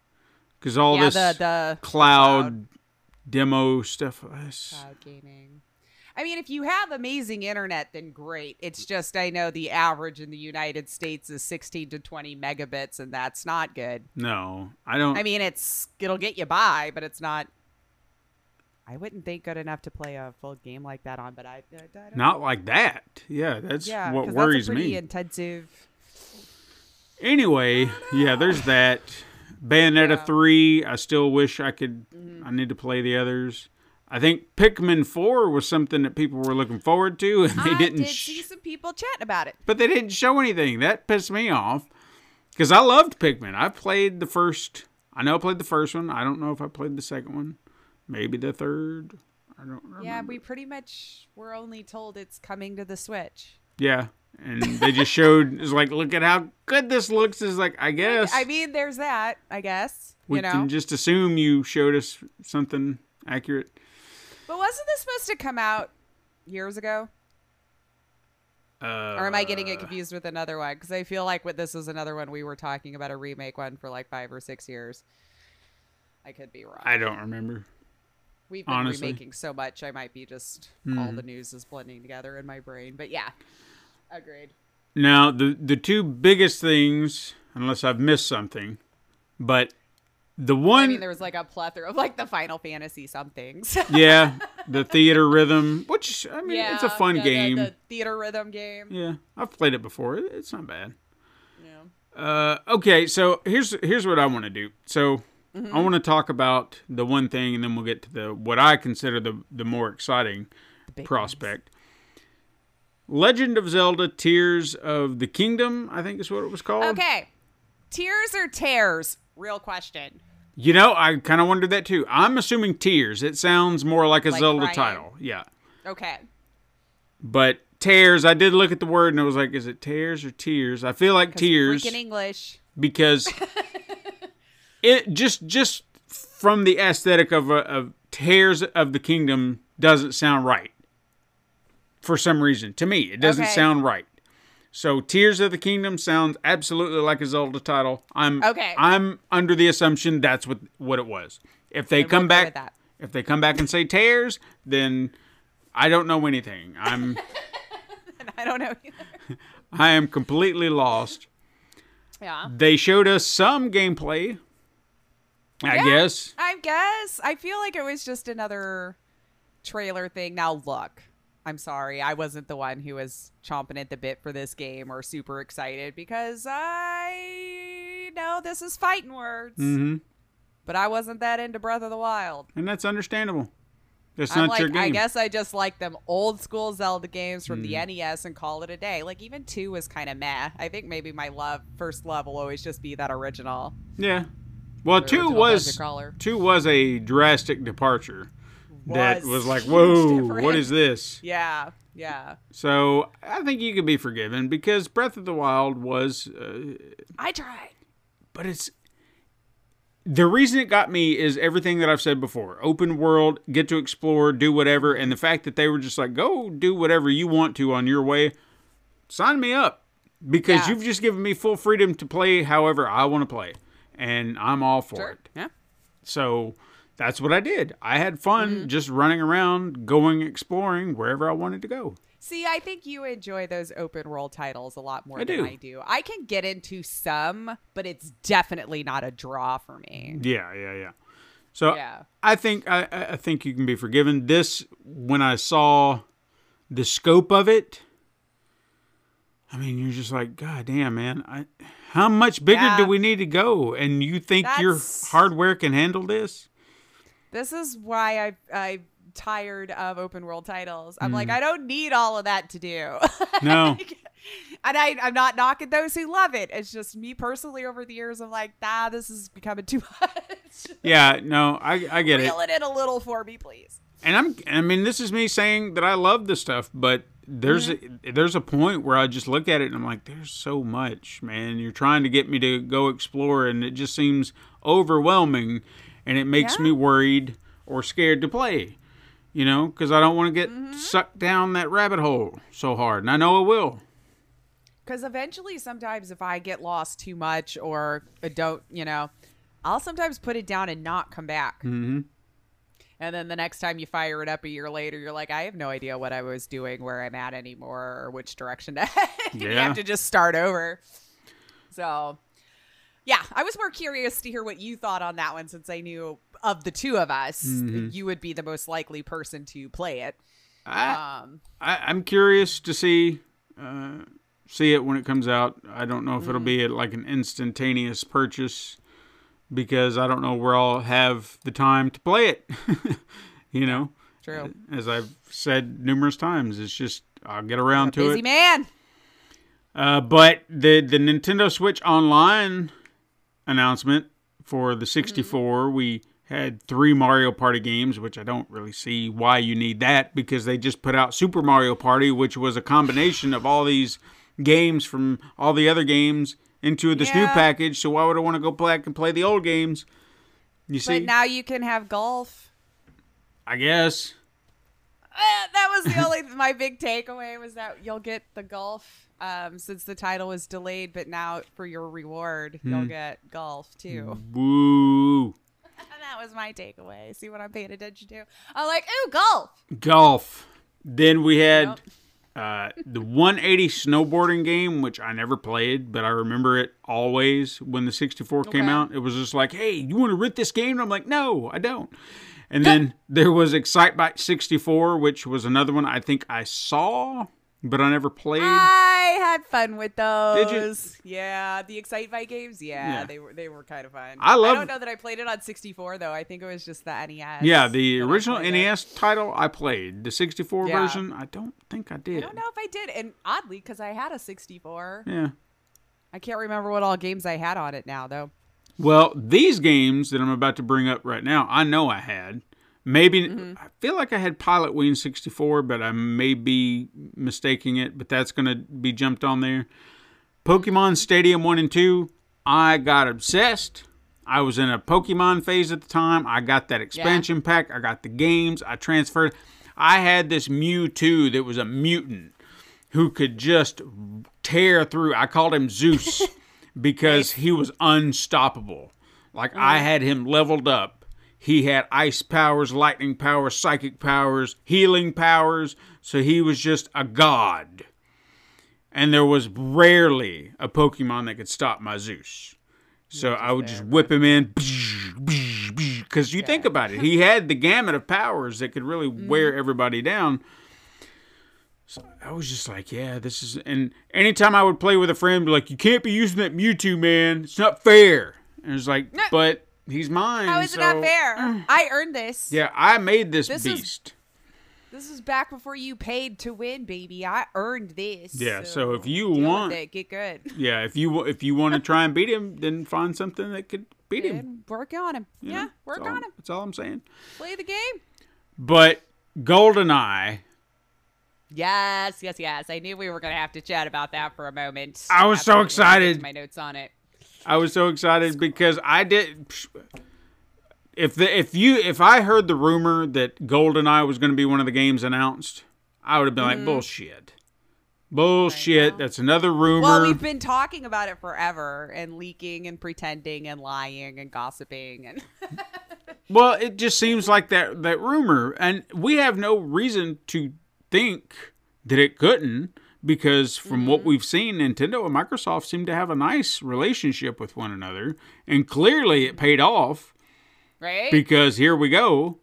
because all yeah, this the the cloud, demo stuff. cloud gaming. I mean, if you have amazing internet, then great. It's just I know the average in the United States is 16 to 20 megabits, and that's not good. No, I don't. I mean, it's it'll get you by, but it's not. I wouldn't think good enough to play a full game like that on, but I, I, don't not like that. Yeah, that's yeah, what worries that's a pretty me. intensive. Anyway, yeah, there's that. Bayonetta Yeah. Mm-hmm. 3, I still wish I could I need to play the others. I think Pikmin 4 was something that people were looking forward to and they I didn't did sh- see some people chatting about it. but they didn't show anything. That pissed me off cuz I loved Pikmin. I played the first I know I played the first one. I don't know if I played the second one. Maybe the third. I don't remember. Yeah, we pretty much were only told it's coming to the Switch. Yeah. And they just showed it's like look at how good this looks is like I guess I mean, there's that. I guess we you know. can just assume you showed us something accurate. But wasn't this supposed to come out years ago? Uh, Or am I getting it confused with another one? Because I feel like what this is another one we were talking about a remake one for like five or six years. I could be wrong. I don't remember. We've been honestly. remaking so much, I might be just all the news is blending together in my brain. But yeah, agreed. Now, the the two biggest things, unless I've missed something, but the one, I mean, there was like a plethora of like the Final Fantasy somethings. yeah, the Theatrhythm, which I mean, yeah, it's a fun the- the- game. The, Theatrhythm game. yeah, I've played it before. It's not bad. Yeah. Uh, okay, so here's here's what I want to do. So Mm-hmm. I want to talk about the one thing, and then we'll get to the what I consider the the more exciting big prospect. Legend of Zelda: Tears of the Kingdom, I think is what it was called. Okay. Tears or tears? Real question. You know, I kind of wondered that too. I'm assuming Tears. It sounds more like a Like Zelda crying. title. Yeah. Okay. But Tears, I did look at the word and I was like, is it Tears or Tears? I feel like Tears Freaking English. because it just just from the aesthetic of a, of Tears of the Kingdom doesn't sound right. For some reason, to me, it doesn't Okay. sound right. So Tears of the Kingdom sounds absolutely like a Zelda title. I'm Okay. I'm under the assumption that's what what it was. If they Then come back if they come back and say tears, then I don't know anything. I'm I don't know either. I am completely lost. Yeah. They showed us some gameplay. I Yeah. guess. I guess. I feel like it was just another trailer thing. Now, look, I'm sorry. I wasn't the one who was chomping at the bit for this game or super excited because I know this is fighting words. hmm But I wasn't that into Breath of the Wild. And that's understandable. It's I'm not your game. I guess I just like them old school Zelda games from Hmm. the NES and call it a day. Like even two was kind of meh. I think maybe my love first love will always just be that original. Yeah. Well, two was two was a drastic departure. that Was was like, whoa, difference. what is this? Yeah, yeah. So I think you could be forgiven because Breath of the Wild was, uh, I tried. but it's the reason it got me is everything that I've said before: open world, get to explore, do whatever, and the fact that they were just like, go do whatever you want to on your way. Sign me up because Yeah. you've just given me full freedom to play however I want to play, and I'm all for Sure. it. Yeah. So that's what I did. I had fun Mm-hmm. just running around, going exploring wherever I wanted to go. See, I think you enjoy those open world titles a lot more I than do. I do. I can get into some, but it's definitely not a draw for me. Yeah, yeah, yeah. So Yeah. I think I, I I think you can be forgiven. This when I saw the scope of it, I mean, you're just like, God damn, man! I, how much bigger Yeah. do we need to go? And you think your hardware can handle this? This is why I I'm tired of open world titles. I'm Mm. like, I don't need all of that to do. No. and I, I'm not knocking those who love it. It's just me personally over the years. I'm like, nah, this is becoming too much. Yeah, no, I I get it. Reel it in a little for me, please. and I'm I mean this is me saying that I love this stuff, but there's a, there's a point where I just look at it and I'm like, there's so much, man. You're trying to get me to go explore, and it just seems overwhelming, and it makes Yeah. me worried or scared to play. You know, because I don't want to get Mm-hmm. sucked down that rabbit hole so hard, and I know it will. Because eventually, sometimes if I get lost too much or don't, you know, I'll sometimes put it down and not come back. hmm And then the next time you fire it up a year later, you're like, I have no idea what I was doing, where I'm at anymore, or which direction to head. you have to just start over. So, yeah, I was more curious to hear what you thought on that one since I knew of the two of us, Mm-hmm. you would be the most likely person to play it. I, Um, I I'm curious to see uh, see it when it comes out. I don't know if Mm. it'll be at like an instantaneous purchase because I don't know where I'll have the time to play it. you know, true. as I've said numerous times, it's just I'll get around to Busy it. man. Uh, but the the Nintendo Switch Online announcement for the 64, we had three Mario Party games, which I don't really see why you need that because they just put out Super Mario Party, which was a combination of all these games from all the other games into this new package. So why would I want to go back and play the old games? You see, But now you can have golf. I guess. Eh, that was the only my big takeaway was that you'll get the golf um, since the title was delayed, but now for your reward you'll Hmm. get golf too. Woo. that was my takeaway. See what I'm paying attention to? I'm like, ooh, golf. golf. Then we had Yep. Uh, the 180 snowboarding game, which I never played, but I remember it always when the 64 came out. It was just like, hey, you want to rent this game? And I'm like, no, I don't. And then there was Excitebike 64, which was another one I think I saw, but I never played. I had fun with those. Did you? Yeah, the Excitebike games. Yeah, Yeah. they were they were kind of fun. I love- I don't know that I played it on 64 though. I think it was just the NES. yeah, the original played it. NES title I played. The 64 Yeah. version, I don't think I did. I don't know if I did, and oddly, because I had a 64, Yeah. I can't remember what all games I had on it now though. Well, these games that I'm about to bring up right now, I know I had. Maybe Mm-hmm. I feel like I had Pilot Wing 64, but I may be mistaking it. But that's going to be jumped on there. Pokemon Stadium 1 and 2, I got obsessed. I was in a Pokemon phase at the time. I got that expansion pack. I got the games. I transferred. I had this Mewtwo that was a mutant who could just tear through. I called him Zeus because he was unstoppable. Like I had him leveled up. He had ice powers, lightning powers, psychic powers, healing powers. So he was just a god. and there was rarely a Pokemon that could stop my Zeus. So I would just whip him in, because you think about it, he had the gamut of powers that could really wear everybody down. So I was just like, yeah, this is. And anytime I would play with a friend, be like, you can't be using that Mewtwo, man. It's not fair. And it's like, but he's mine. How is so- it not fair? I earned this. Yeah, I made this, This is- beast. This is back before you paid to win, baby. I earned this. Yeah, so if you want- it, get good. Yeah, if you if you want to try and beat him, then find something that could beat him. Work on him. you Yeah, know? work all- on him. That's all I'm saying. Play the game. But GoldenEye, Yes, yes, yes. I knew we were gonna have to chat about that for a moment. I was so Absolutely. Let me get excited. My notes on it. I was so excited because I did. If the if you if I heard the rumor that GoldenEye was going to be one of the games announced, I would have been Mm-hmm. like bullshit, bullshit. That's another rumor. Well, we've been talking about it forever, and leaking, and pretending, and lying, and gossiping, and Well, it just seems like that that rumor, and we have no reason to think that it couldn't, because from what Mm-hmm. we've seen, Nintendo and Microsoft seem to have a nice relationship with one another, and clearly it paid off right. because here we go.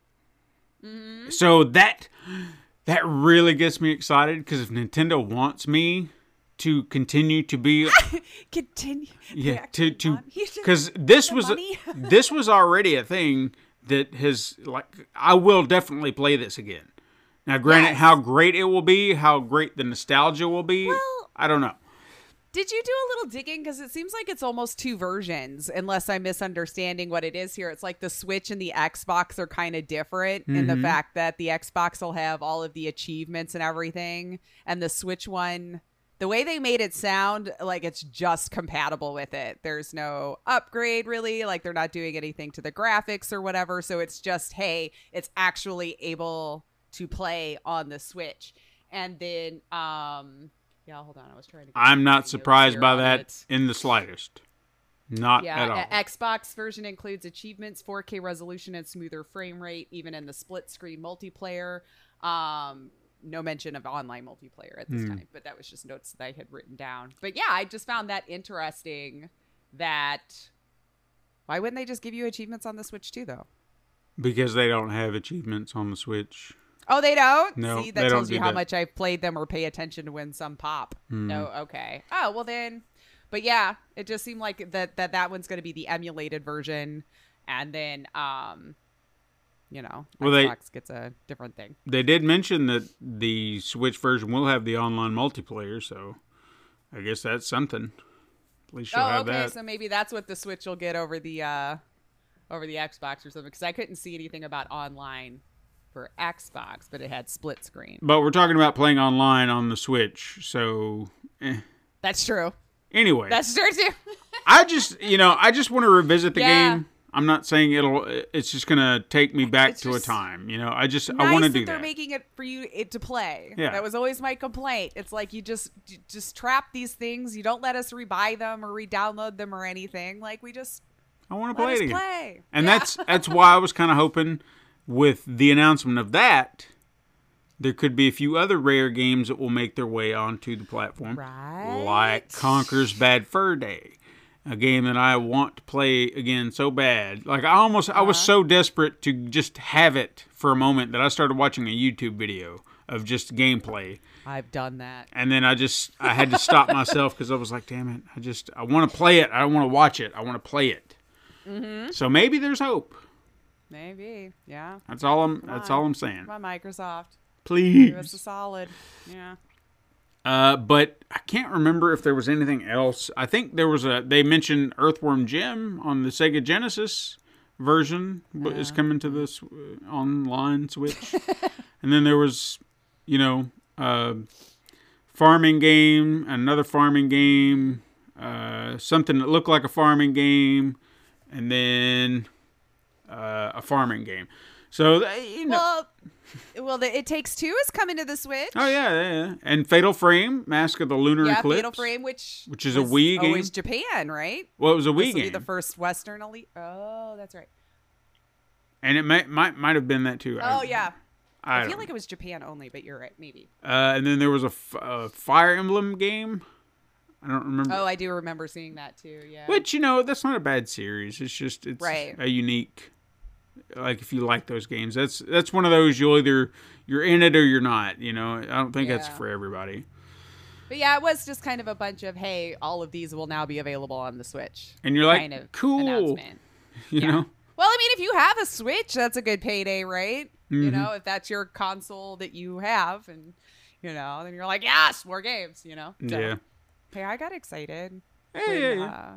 Mm-hmm. So that that really gets me excited because if Nintendo wants me to continue to be Continue. yeah to to because this was this was already a thing that has like I will definitely play this again. Now, granted, Yes. how great it will be, how great the nostalgia will be, Well- I don't know. Did you do a little digging? Because it seems like it's almost two versions, unless I'm misunderstanding what it is here. It's like the Switch and the Xbox are kind of different in Mm-hmm. the fact that the Xbox will have all of the achievements and everything, and the Switch one, the way they made it sound like it's just compatible with it. There's no upgrade really, like they're not doing anything to the graphics or whatever. So it's just, hey, it's actually able to play on the Switch. And then, um, yeah, hold on. I was trying to. get I'm not surprised by that it. in the slightest. Not Yeah, at all. Xbox version includes achievements, 4K resolution, and smoother frame rate, even in the split screen multiplayer. Um, no mention of online multiplayer at this Hmm. time, but that was just notes that I had written down. But yeah, I just found that interesting. That why wouldn't they just give you achievements on the Switch too, though? because they don't have achievements on the Switch. Oh, they don't. No, See, that tells you how that. much I've played them or pay attention to when some pop. Hmm. No, okay. Oh well then, but yeah, it just seemed like that that that one's going to be the emulated version, and then um, you know, Well, they- Xbox gets a different thing. They did mention that the Switch version will have the online multiplayer, so I guess that's something. At least you'll Oh, have okay. that. So maybe that's what the Switch will get over the uh over the Xbox or something. Because I couldn't see anything about online for Xbox, but it had split screen. But we're talking about playing online on the Switch, so eh. That's true. anyway, That's true too. I just you know I just want to revisit the Yeah. game. I'm not saying it'll. It's just gonna take me back It's to a time. You know, I just I want to do that they're making it for you it to play. Yeah. that was always my complaint. It's like you just you just trap these things. You don't let us rebuy them or re-download them or anything. Like we just I want to play it again. play. And Yeah. that's that's why I was kind of hoping with the announcement of that, there could be a few other rare games that will make their way onto the platform, Right. like Conker's Bad Fur Day, a game that I want to play again so bad. Like I almost I was Uh-huh. so desperate to just have it for a moment that I started watching a YouTube video of just gameplay. I've done that. And then I just I had to stop myself because I was like, damn it, I just I want to play it. I don't want to watch it. I want to play it. Mm-hmm. So maybe there's hope. Maybe. Yeah. That's all I'm. That's on. all I'm saying. Come on, Microsoft. Please. Give us a solid. Yeah. Uh, but I can't remember if there was anything else. I think there was a. They mentioned Earthworm Jim on the Sega Genesis version but is coming to this uh, online Switch, and then there was, you know, uh, farming game, another farming game, uh, something that looked like a farming game, and then uh, a farming game. So you know. Well, well, the It Takes Two is coming to the Switch. Oh yeah, yeah. And Fatal Frame, Mask of the Lunar Yeah, Eclipse. Fatal Frame, which Which is a Wii game. Always Japan, right? Well, it was a Wii This game, be the first Western elite. Oh, that's right. and it might might might have been that too. Oh I, yeah, I, I, feel like it was Japan only, but you're right, maybe. Uh, and then there was a, f- a Fire Emblem game. I don't remember. Oh, I do remember seeing that too. Yeah. Which you know, that's not a bad series. It's just it's Right. a unique. Like if you like those games, that's that's one of those you'll either you're in it or you're not. You know, I don't think that's for everybody. But yeah, it was just kind of a bunch of hey, all of these will now be available on the Switch. And you're like, kind of cool. You Yeah. know, Well, I mean, if you have a Switch, that's a good payday, right? You Mhm. know, if that's your console that you have, and you know, then you're like, yes, more games. You know. So, yeah, Hey, I got excited. yeah, when, yeah, yeah. uh,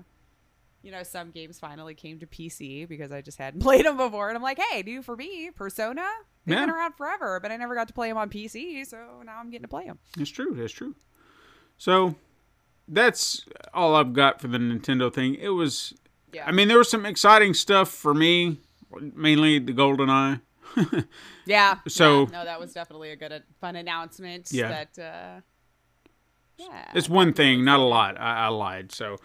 you know, some games finally came to PC because I just hadn't played them before, and I'm like, hey, new for me, Persona. They've been around forever, but I never got to play them on PC, so now I'm getting to play them. That's true. That's true. So that's all I've got for the Nintendo thing. It was, Yeah. I mean, there was some exciting stuff for me, mainly the Golden Eye. Yeah. So- yeah, no, that was definitely a good, uh, fun announcement. Yeah. That. Uh, yeah. It's one thing, not a lot. I, I lied. So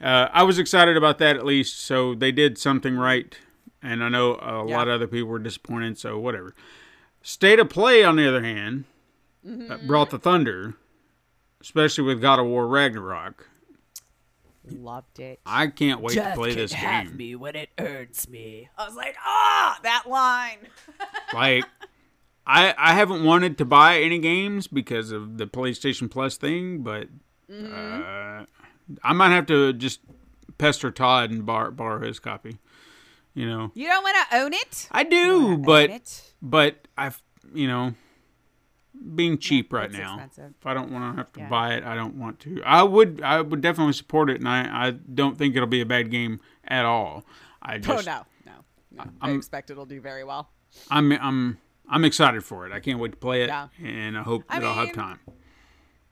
uh, I was excited about that at least. So they did something right, and I know a Yeah. lot of other people were disappointed. So whatever. State of Play, on the other hand, Mm-hmm. uh, brought the thunder, especially with God of War Ragnarok. Loved it. I can't wait to play this game. me when it hurts me. I was like, ah, that line. like I I haven't wanted to buy any games because of the PlayStation Plus thing, but Mm-hmm. uh, I might have to just pester Todd and bar, borrow his copy. You know, You don't want to own it. I do, but but I've you know being cheap right now. expensive. If I don't want to have to Yeah. buy it, I don't want to. I would I would definitely support it, and I I don't think it'll be a bad game at all. I oh, just oh no, no, no. i expect it'll do very well. I'm I'm I'm excited for it. I can't wait to play it, Yeah. and I hope I that I'll have time.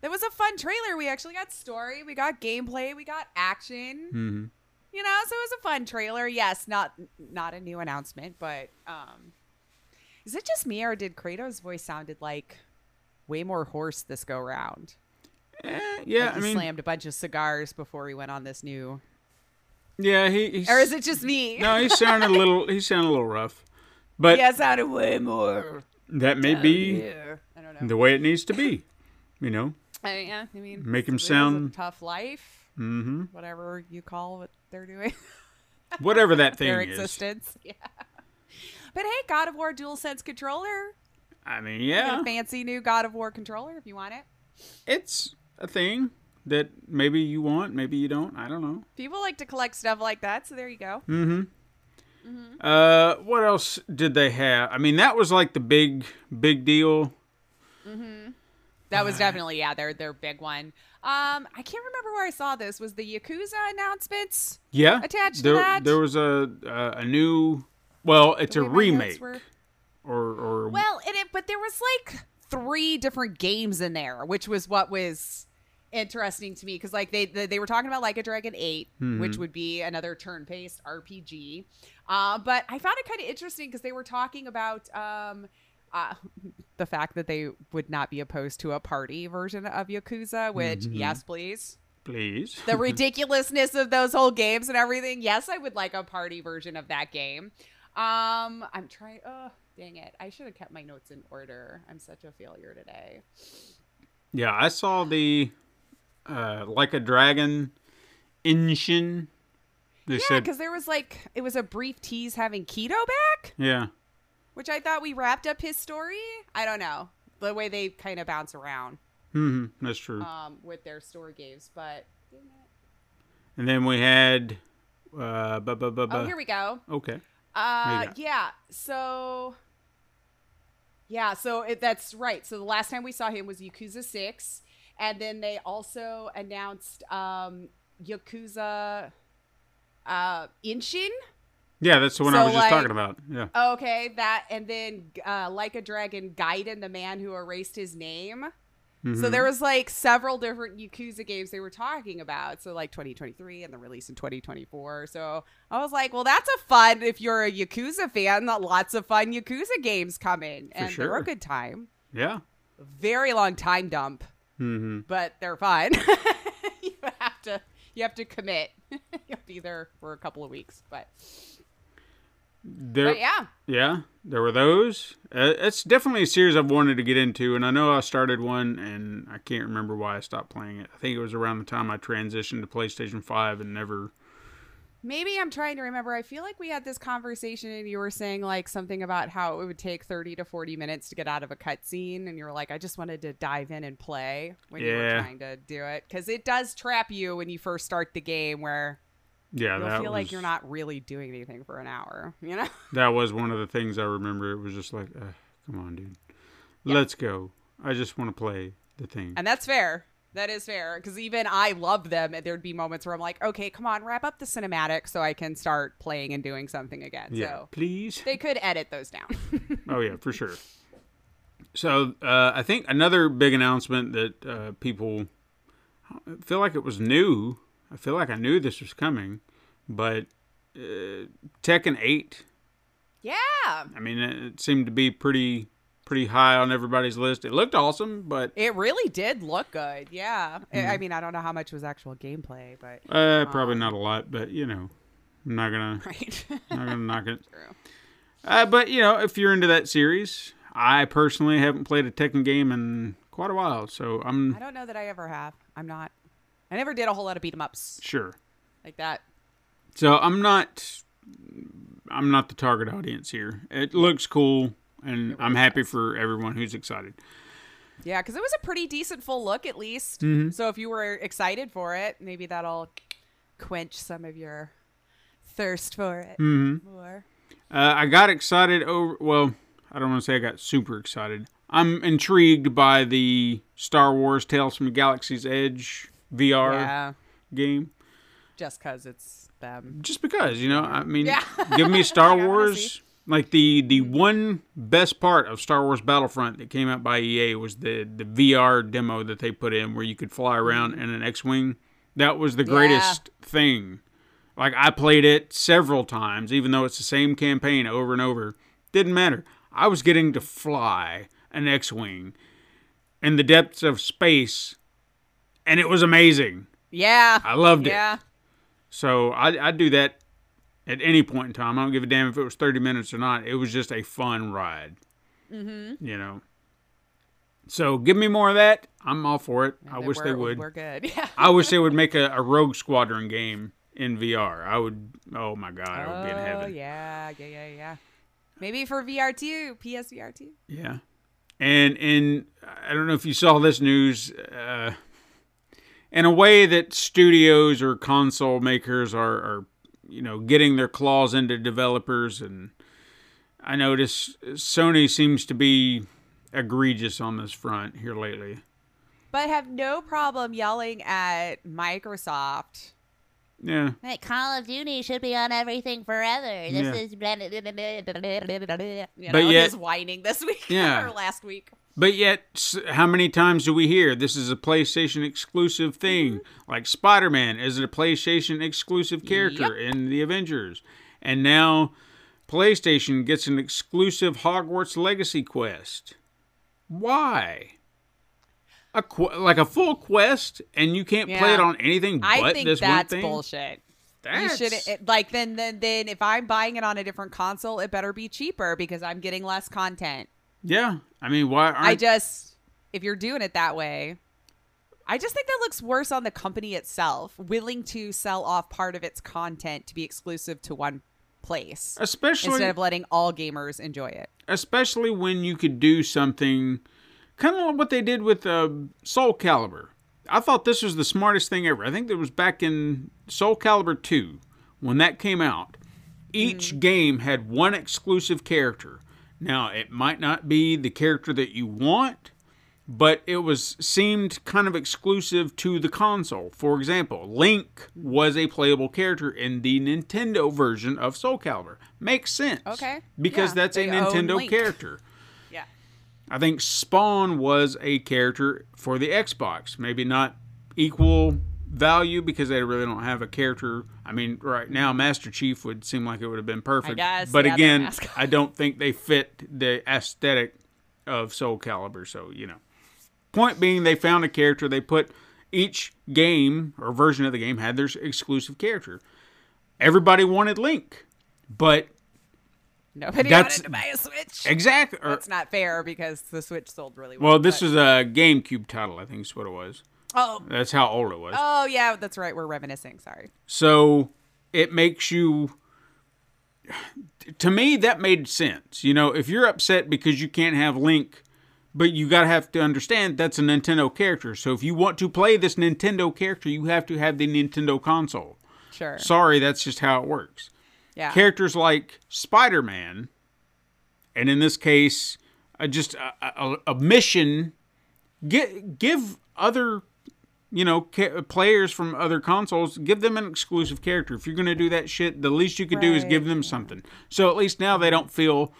There was a fun trailer. We actually got story, we got gameplay, we got action. hmm You know, so it was a fun trailer. Yes, not not a new announcement, but um is it just me or did Kratos' voice sounded like way more hoarse this go round? Eh, yeah, Like I mean, slammed a bunch of cigars before he went on this new. yeah, he. Or is it just me? No, he sounded a little. He sounded a little rough, but yeah, it sounded way more. that may be Yeah. I don't know. the way it needs to be. You know. I, yeah, I mean, Make 'em it was a sound- tough life, hmm whatever you call what they're doing, Whatever that thing their is. existence. Yeah. But hey, God of War DualSense controller, I mean, yeah, fancy new God of War controller if you want it. it's a thing that maybe you want, maybe you don't. I don't know. People like to collect stuff like that, so there you go. Mm-hmm. Mm-hmm. Uh, what else did they have? I mean, that was like the big, big deal. That was definitely yeah, their their big one. Um, I can't remember where I saw this. Was the Yakuza announcements? Yeah, Attached to there, that? there was a a, a new. Well, it's The a way my notes remake, were- or or Well, and it, but there was like three different games in there, which was what was interesting to me because like they, they they were talking about like a Dragon 8 which would be another turn-based RPG. Uh, but I found it kind of interesting because they were talking about um, uh, the fact that they would not be opposed to a party version of Yakuza, which yes, please. please. The ridiculousness of those whole games and everything. Yes, I would like a party version of that game. Um, I'm trying. Oh, dang it! I should have kept my notes in order. I'm such a failure today. Yeah, I saw the uh like a dragon Ishin. They Yeah, because there was like it was a brief tease having Keto back, yeah. Which I thought we wrapped up his story. I don't know the way they kind of bounce around hmm that's true. um, with their story games, but. and then we had uh bu- bu- bu- bu- Oh, here we go. Okay. Uh, yeah. So, yeah. So it, that's right. So the last time we saw him was Yakuza Six, and then they also announced um, Yakuza uh, Ishin. Yeah, that's the one I So, was just talking about. Yeah. Okay, that, and then uh, like a dragon, Gaiden, the man who erased his name. Mm-hmm. So there was like several different Yakuza games they were talking about. So like 2023 and the release in 2024. So I was like, well, that's a fun if you're a Yakuza fan. Lots of fun Yakuza games coming, and they're a good time. Yeah. Very long time dump, hmm but they're fun. you have to you have to commit. You'll be there for a couple of weeks, but there, But yeah, yeah, there were those. Uh, it's definitely a series I've wanted to get into, and I know I started one, and I can't remember why I stopped playing it. I think it was around the time I transitioned to PlayStation Five and never. maybe I'm trying to remember. I feel like we had this conversation and you were saying like something about how it would take 30 to 40 minutes to get out of a cutscene, and you were like, I just wanted to dive in and play when you were trying to do it because it does trap you when you first start the game where Yeah, you'll that feel was, like you're not really doing anything for an hour. You know? That was one of the things I remember. It was just like, uh, come on, dude, let's go. I just want to play the thing. And that's fair. That is fair because even I love them, and there'd be moments where I'm like, okay, come on, wrap up the cinematic so I can start playing and doing something again. yeah, So please. they could edit those down. Oh yeah, for sure. So uh, I think another big announcement that uh, people I feel like it was new. I feel like I knew this was coming, but uh, Tekken Eight. yeah. I mean, it seemed to be pretty pretty high on everybody's list. It looked awesome, but It really did look good. Yeah. I- Mm-hmm. I mean, I don't know how much was actual gameplay, but uh, probably not a lot. But you know, I'm not gonna right. not gonna knock it. True. Uh, but you know, if you're into that series, I personally haven't played a Tekken game in quite a while, so I'm I don't know that I ever have. I'm not. I never did a whole lot of beat 'em ups sure. like that. So I'm not I'm not the target audience here. It looks cool and I'm happy for everyone who's excited. Yeah, because it was a pretty decent full look, at least. Mm-hmm. So if you were excited for it, maybe that'll quench some of your thirst for it Mm-hmm. more. Uh, I got excited over well, I don't want to say I got super excited. I'm intrigued by the Star Wars Tales from the Galaxy's Edge VR Yeah, game. just because it's them. Just because, you know, I mean Yeah. give me Star Like, I wanna Wars like the the one best part of Star Wars Battlefront that came out by EA was the the VR demo that they put in where you could fly around mm-hmm. in an X-wing. That was the greatest thing. Like I played it several times even though it's the same campaign over and over. Didn't matter. I was getting to fly an X-wing in the depths of space and it was amazing. Yeah. I loved it. Yeah. So I I'd do that at any point in time. I don't give a damn if it was thirty minutes or not. It was just a fun ride. Mm-hmm. You know. So give me more of that. I'm all for it. I wish they would. We're good. Yeah. I wish they would make a, a Rogue Squadron game in VR. I would. Oh my god, I would be in Oh heaven. yeah, yeah, yeah, yeah. Maybe for VR two, PSVR two. Yeah. And and I don't know if you saw this news. Uh, in a way that studios or console makers are, are, you know, getting their claws into developers, and I notice Sony seems to be egregious on this front here lately. But have no problem yelling at Microsoft. Yeah, Like Call of Duty should be on everything forever. This Yeah. is blah, blah, blah, blah, blah, blah, blah, blah. You But know, yet- whining this week Yeah. or last week. But yet, how many times do we hear this is a PlayStation exclusive thing? Mm-hmm. Like Spider Man is a PlayStation exclusive character in the Avengers. And now PlayStation gets an exclusive Hogwarts Legacy quest. Why? A qu- like a full quest, and you can't play it on anything but I think this that's one thing? bullshit. You That's, should it, like then then then if I'm buying it on a different console, it better be cheaper because I'm getting less content. Yeah. I mean, why aren't I just if you're doing it that way, I just think that looks worse on the company itself, willing to sell off part of its content to be exclusive to one place especially instead of letting all gamers enjoy it. especially when you could do something kind of like what they did with uh, Soul Calibur. I thought this was the smartest thing ever. I think it was back in Soul Calibur 2 when that came out. Each game had one exclusive character. Now, it might not be the character that you want, but it was seemed kind of exclusive to the console. For example, Link was a playable character in the Nintendo version of Soul Calibur. Makes sense. Okay. Because Yeah, that's a Nintendo character. Yeah. I think Spawn was a character for the Xbox. Maybe not equal value because they really don't have a character. I mean, right now Master Chief would seem like it would have been perfect. guess, but yeah, again. I don't think they fit the aesthetic of Soul Calibur. So you know, point being, they found a character. They put each game or version of the game had their exclusive character. Everybody wanted Link, but Nobody That's- wanted to buy a Switch. Exactly. Or- That's not fair because the Switch sold really well. well, this but- was a GameCube title, I think is what it was. Oh, That's how old it was. oh yeah, that's right. We're reminiscing. Sorry. So it makes you. To me, that made sense. You know, if you're upset because you can't have Link, but you gotta have to understand that's a Nintendo character. So if you want to play this Nintendo character, you have to have the Nintendo console. Sure. Sorry, that's just how it works. yeah. Characters like Spider Man, and in this case, uh, just a, a, a mission. Get, give other, you know, ca- players from other consoles, give them an exclusive character. If you're going to do that shit, the least you could do is give them something. So at least now they don't feel.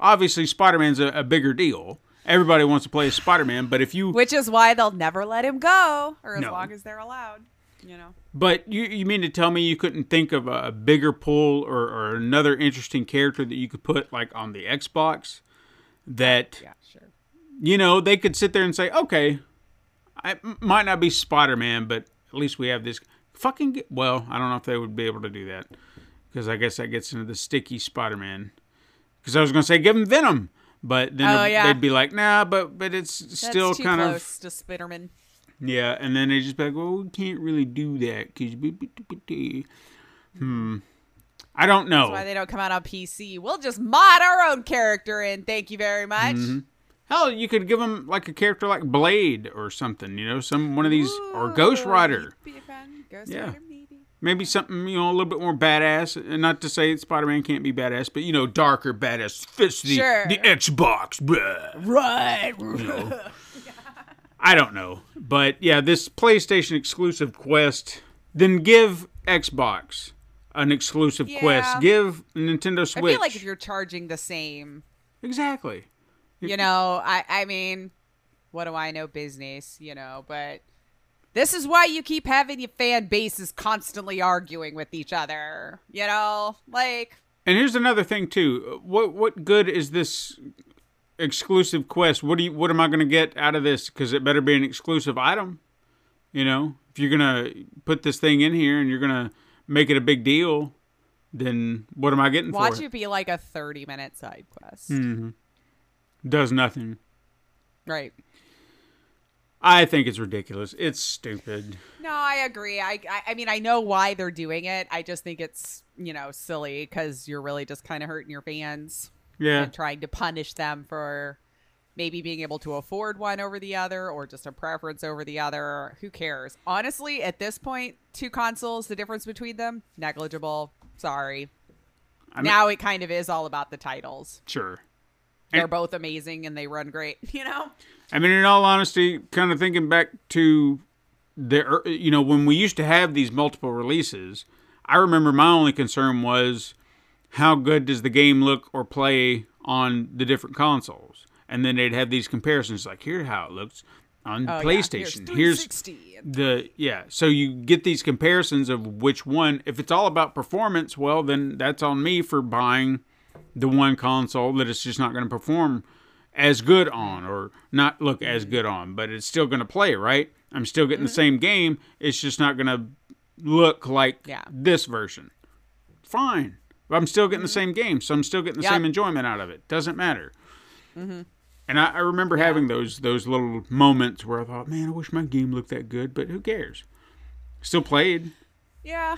Obviously, Spider Man's a, a bigger deal. Everybody wants to play as Spider Man, but if you Which is why they'll never let him go, or as No. long as they're allowed. You know. But you you mean to tell me you couldn't think of a bigger pull or, or another interesting character that you could put like on the Xbox that Yeah. Sure. you know they could sit there and say, okay, I m- might not be Spider Man, but at least we have this fucking. Well, I don't know if they would be able to do that because I guess that gets into the sticky Spider Man. Because I was gonna say give him Venom, but then Oh, they'd- yeah. they'd be like, nah, but but it's That's still too kind of too close to Spiderman. yeah, and then they just be like, well, we can't really do that because hmm, I don't know. That's why they don't come out on PC. We'll just mod our own character in. Thank you very much. Mm-hmm. Hell, you could give them like a character like Blade or something, you know, some one of these or Ghost Rider. Ghost Yeah. Rider, maybe. maybe something you know a little bit more badass. And not to say Spider Man can't be badass, but you know, darker badass fits the Sure. the Xbox. Blah. Right. I don't know, but yeah, this PlayStation exclusive quest. Then give Xbox an exclusive Yeah. quest. Give Nintendo Switch. I feel like if you're charging the same, exactly. You know, I I mean, what do I know business, you know, but this is why you keep having your fan bases constantly arguing with each other, you know? Like And here's another thing too. What what good is this exclusive quest? What do you what am I going to get out of this? Because it better be an exclusive item. You know, if you're gonna put this thing in here and you're gonna make it a big deal, then what am I getting watch for it? it be like a 30 minute side quest. Mm-hmm. Does nothing. Right. I think it's ridiculous. It's stupid. No, I agree. I, I I mean I know why they're doing it. I just think it's, you know, silly cuz you're really just kind of hurting your fans Yeah. and trying to punish them for maybe being able to afford one over the other or just a preference over the other. Who cares? Honestly, at this point, two consoles, the difference between them, negligible. Sorry. I mean, now it kind of is all about the titles. sure. They're both amazing and they run great, you know? I mean, in all honesty, kind of thinking back to the, you know, when we used to have these multiple releases, I remember my only concern was how good does the game look or play on the different consoles, and then they'd have these comparisons, like here's how it looks on Oh, yeah. PlayStation. Here's Here's the yeah. So you get these comparisons of which one. If it's all about performance, well, then that's on me for buying the one console that it's just not going to perform as good on or not look as good on, but it's still going to play, right? I'm still getting the mm-hmm. same game. It's just not going to look like Yeah. this version. Fine. But I'm still getting the mm-hmm. same game, so I'm still getting the Yep. same enjoyment out of it. Doesn't matter. Mm-hmm. And I, I remember having those those little moments where I thought, man, I wish my game looked that good, but who cares? Still played. Yeah.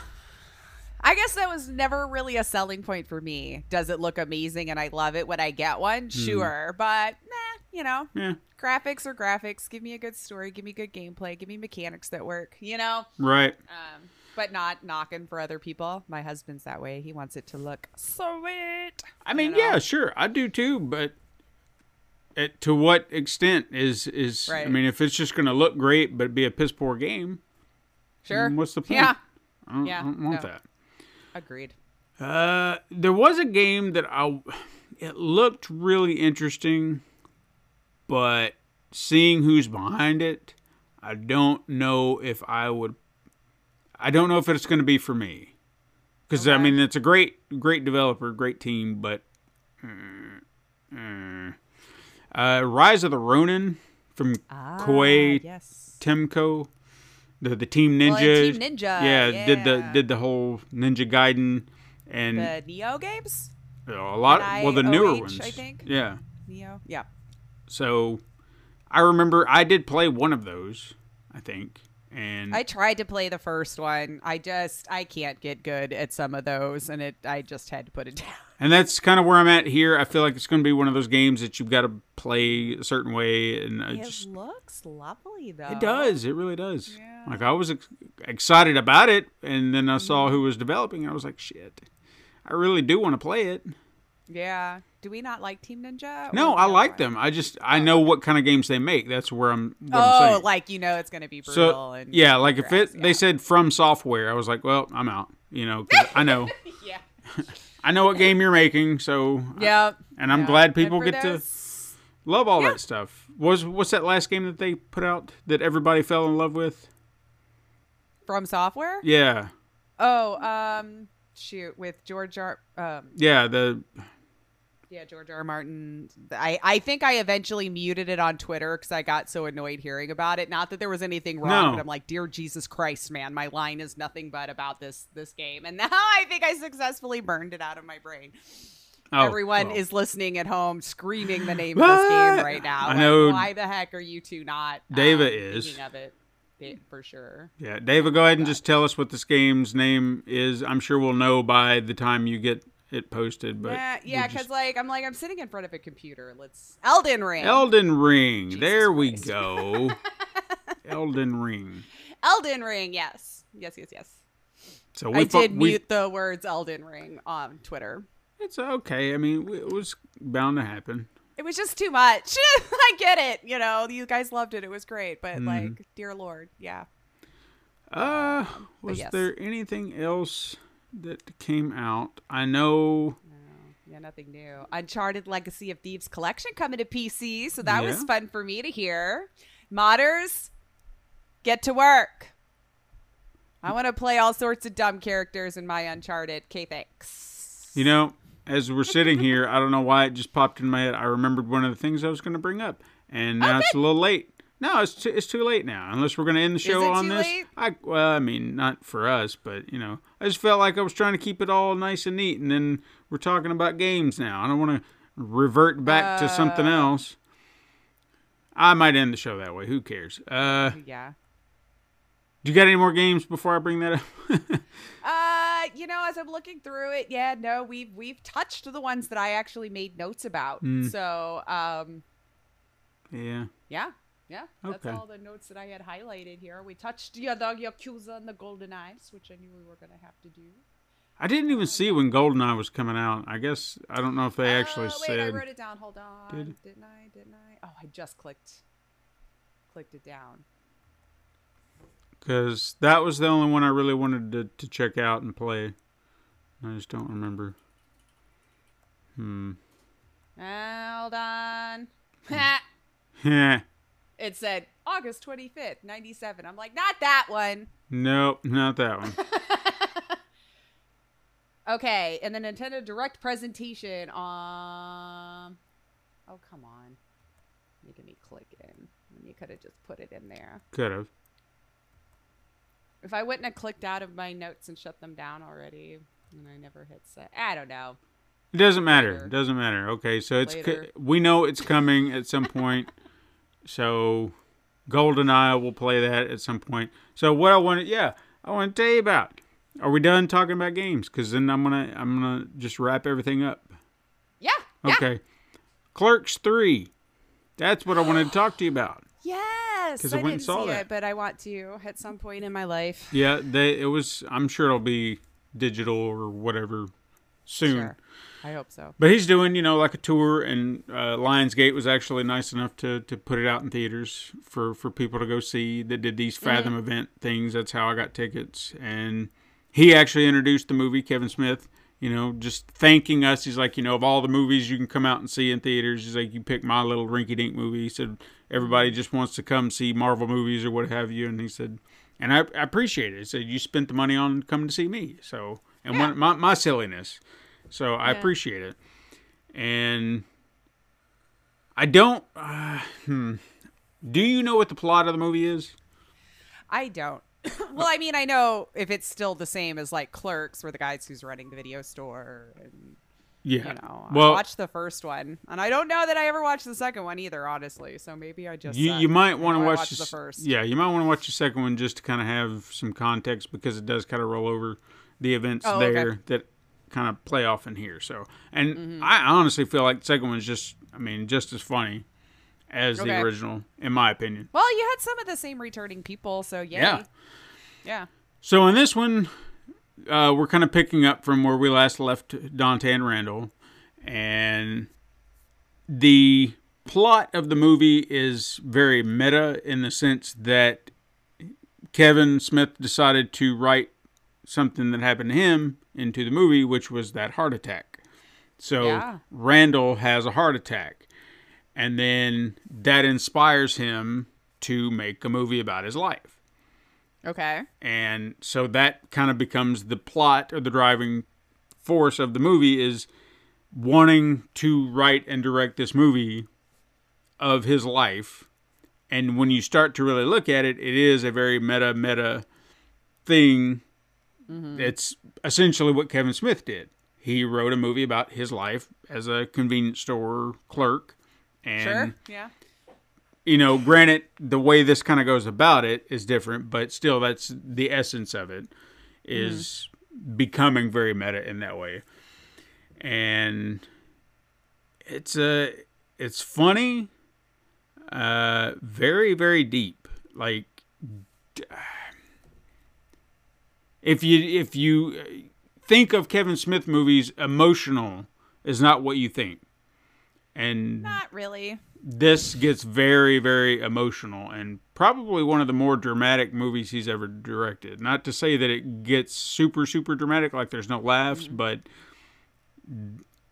I guess that was never really a selling point for me. Does it look amazing and I love it when I get one? Sure. But, nah, you know, Yeah, graphics or graphics. Give me a good story. Give me good gameplay. Give me mechanics that work, you know? right. Um, but not knocking for other people. My husband's that way. He wants it to look sweet. I mean, you know? yeah, sure, I do too, but at, to what extent is is? I mean, if it's just going to look great but be a piss poor game, Sure. what's the point? Yeah. I don't, Yeah, I don't want no. that. Agreed. Uh, there was a game that I, it looked really interesting, but seeing who's behind it, I don't know if I would. I don't know if it's going to be for me, because I mean it's a great, great developer, great team, but. mm, mm. Uh, Rise of the Ronin from Koei Ah, yes. Tecmo, the the Team Well, Ninja. and Team Ninja, yeah, did the did the whole Ninja Gaiden and The Nioh games? You know, a lot. well, the newer NIOH, ones. I think. Yeah. Nioh. Yeah. So, I remember I did play one of those. I think, and I tried to play the first one. I just I can't get good at some of those, and it I just had to put it down. and that's kind of where I'm at here. I feel like it's going to be one of those games that you've got to play a certain way, and I It just looks lovely though. It does. It really does. Yeah. Like I was ex- excited about it, and then I mm-hmm. saw who was developing, and I was like, "Shit, I really do want to play it." Yeah. Do we not like Team Ninja? No, I like them. I just I know what kind of games they make. That's where I'm. What I'm? Oh, saying. like you know, it's gonna be brutal. so and yeah, like if it grass, they said FromSoftware, I was like, well, I'm out. You know, 'cause I know yeah. I know what game you're making, so Yeah. and I'm yeah. glad people get to love all Yeah. that stuff. Was what's that last game that they put out that everybody fell in love with? FromSoftware. Yeah, Oh, um, shoot, with George R. Um, yeah, the yeah, George R. R. Martin. I I think I eventually muted it on Twitter because I got so annoyed hearing about it. Not that there was anything wrong, No. but I'm like, dear Jesus Christ, man, my line is nothing but about this this game, and now I think I successfully burned it out of my brain. oh, Everyone well. is listening at home, screaming the name of this game right now. I Like, know- why the heck are you two not? Dava um, is. thinking of it it- for sure. Yeah, David, go ahead and just tell us what this game's name is. I'm sure we'll know by the time you get it posted. But yeah, we'll yeah, because like I'm like I'm sitting in front of a computer. Let's Elden Ring. Elden Ring. Jesus there we go. Elden Ring. Elden Ring. Yes, yes, yes, yes. So we I fu- did we, mute the words Elden Ring on Twitter. It's okay. I mean, it was bound to happen. It was just too much. I get it. You know, you guys loved it. It was great, but Mm-hmm. like, dear Lord, yeah. Uh, was yes. there anything else that came out? I know. Yeah, nothing new. Uncharted Legacy of Thieves collection coming to PC, so that was fun for me to hear. Modders, get to work. I want to play all sorts of dumb characters in my Uncharted. Okay, thanks. You know, as we're sitting here, I don't know why it just popped in my head. I remembered one of the things I was going to bring up, and now it's a little late. No, it's too, it's too late now. Unless we're going to end the show on this. late? I well, I mean, not for us, but you know, I just felt like I was trying to keep it all nice and neat, and then we're talking about games now. I don't want to revert back to something Uh. else. I might end the show that way. Who cares? Uh, yeah. do you got any more games before I bring that up? Uh, you know, as I'm looking through it, yeah, no, we've we've touched the ones that I actually made notes about. Hmm. So, um, yeah. yeah, yeah, that's Okay. all the notes that I had highlighted here. We touched yeah, the Yakuza and the Golden Eyes, which I knew we were gonna have to do. I didn't even see when GoldenEye was coming out. I guess I don't know if they actually oh, wait, said. I wrote it down. Hold on. Did- Didn't I? Didn't I? Oh, I just clicked clicked it down. Because that was the only one I really wanted to, to check out and play. I just don't remember. Hmm. Hold on. Heh. It said August 25th, 97. I'm like, not that one. nope, not that one. Okay, and the Nintendo Direct presentation on. Oh, come on. Making me click in. You could have just put it in there. Could have. If I wouldn't have clicked out of my notes and shut them down already, and I never hit set. I don't know. It doesn't matter. It doesn't matter. Okay, so it's co- we know it's coming at some point. So GoldenEye will play that at some point. So what I want to yeah, I want to tell you about. Are we done talking about games? Because then I'm gonna I'm gonna just wrap everything up. Yeah. Yeah. Okay. Clerks three. That's what I wanted to talk to you about. Yes. 'Cause I I, went and didn't saw see that. it, but I want to at some point in my life. Yeah, they it was. I'm sure it'll be digital or whatever soon. Sure. I hope so. But he's doing, you know, like a tour, and uh, Lionsgate was actually nice enough to, to put it out in theaters for, for people to go see. That did these Fathom event things. That's how I got tickets. And he actually introduced the movie, Kevin Smith, you know, just thanking us. He's like, you know, of all the movies you can come out and see in theaters, he's like, you pick my little rinky dink movie. He said, everybody just wants to come see Marvel movies or what have you. And he said, and I, I appreciate it. He said, you spent the money on coming to see me. So, and one, my, my silliness. So I appreciate it. And I don't. Uh, hmm. Do you know what the plot of the movie is? I don't. well, I mean, I know if it's still the same as like Clerks, where the guys who's running the video store, and Yeah. You know, well, I watched the first one, and I don't know that I ever watched the second one either, honestly. So maybe I just you, suck. you might want to watch the, first. Yeah, you might want to watch the second one just to kind of have some context because it does kind of roll over the events Oh, okay. there that kind of play off in here. So, and Mm-hmm. I honestly feel like the second one's just, I mean, just as funny as the original, in my opinion. Well, you had some of the same returning people, so yay. Yeah. Yeah. So in this one, uh, we're kind of picking up from where we last left Dante and Randall, and the plot of the movie is very meta in the sense that Kevin Smith decided to write something that happened to him into the movie, which was that heart attack. So Yeah. Randall has a heart attack, and then that inspires him to make a movie about his life. Okay. And so that kind of becomes the plot or the driving force of the movie is wanting to write and direct this movie of his life. And when you start to really look at it, it is a very meta meta thing. Mm-hmm. It's essentially what Kevin Smith did. He wrote a movie about his life as a convenience store clerk. And Sure. Yeah. you know, granted, the way this kind of goes about it is different, but still, that's the essence of it is mm-hmm. becoming very meta in that way, and it's a it's funny, uh, very very deep. Like, if you if you uh, think of Kevin Smith movies, emotional is not what you think, and Not really. this gets very very emotional and probably one of the more dramatic movies he's ever directed. Not to say that it gets super super dramatic like there's no laughs mm-hmm. but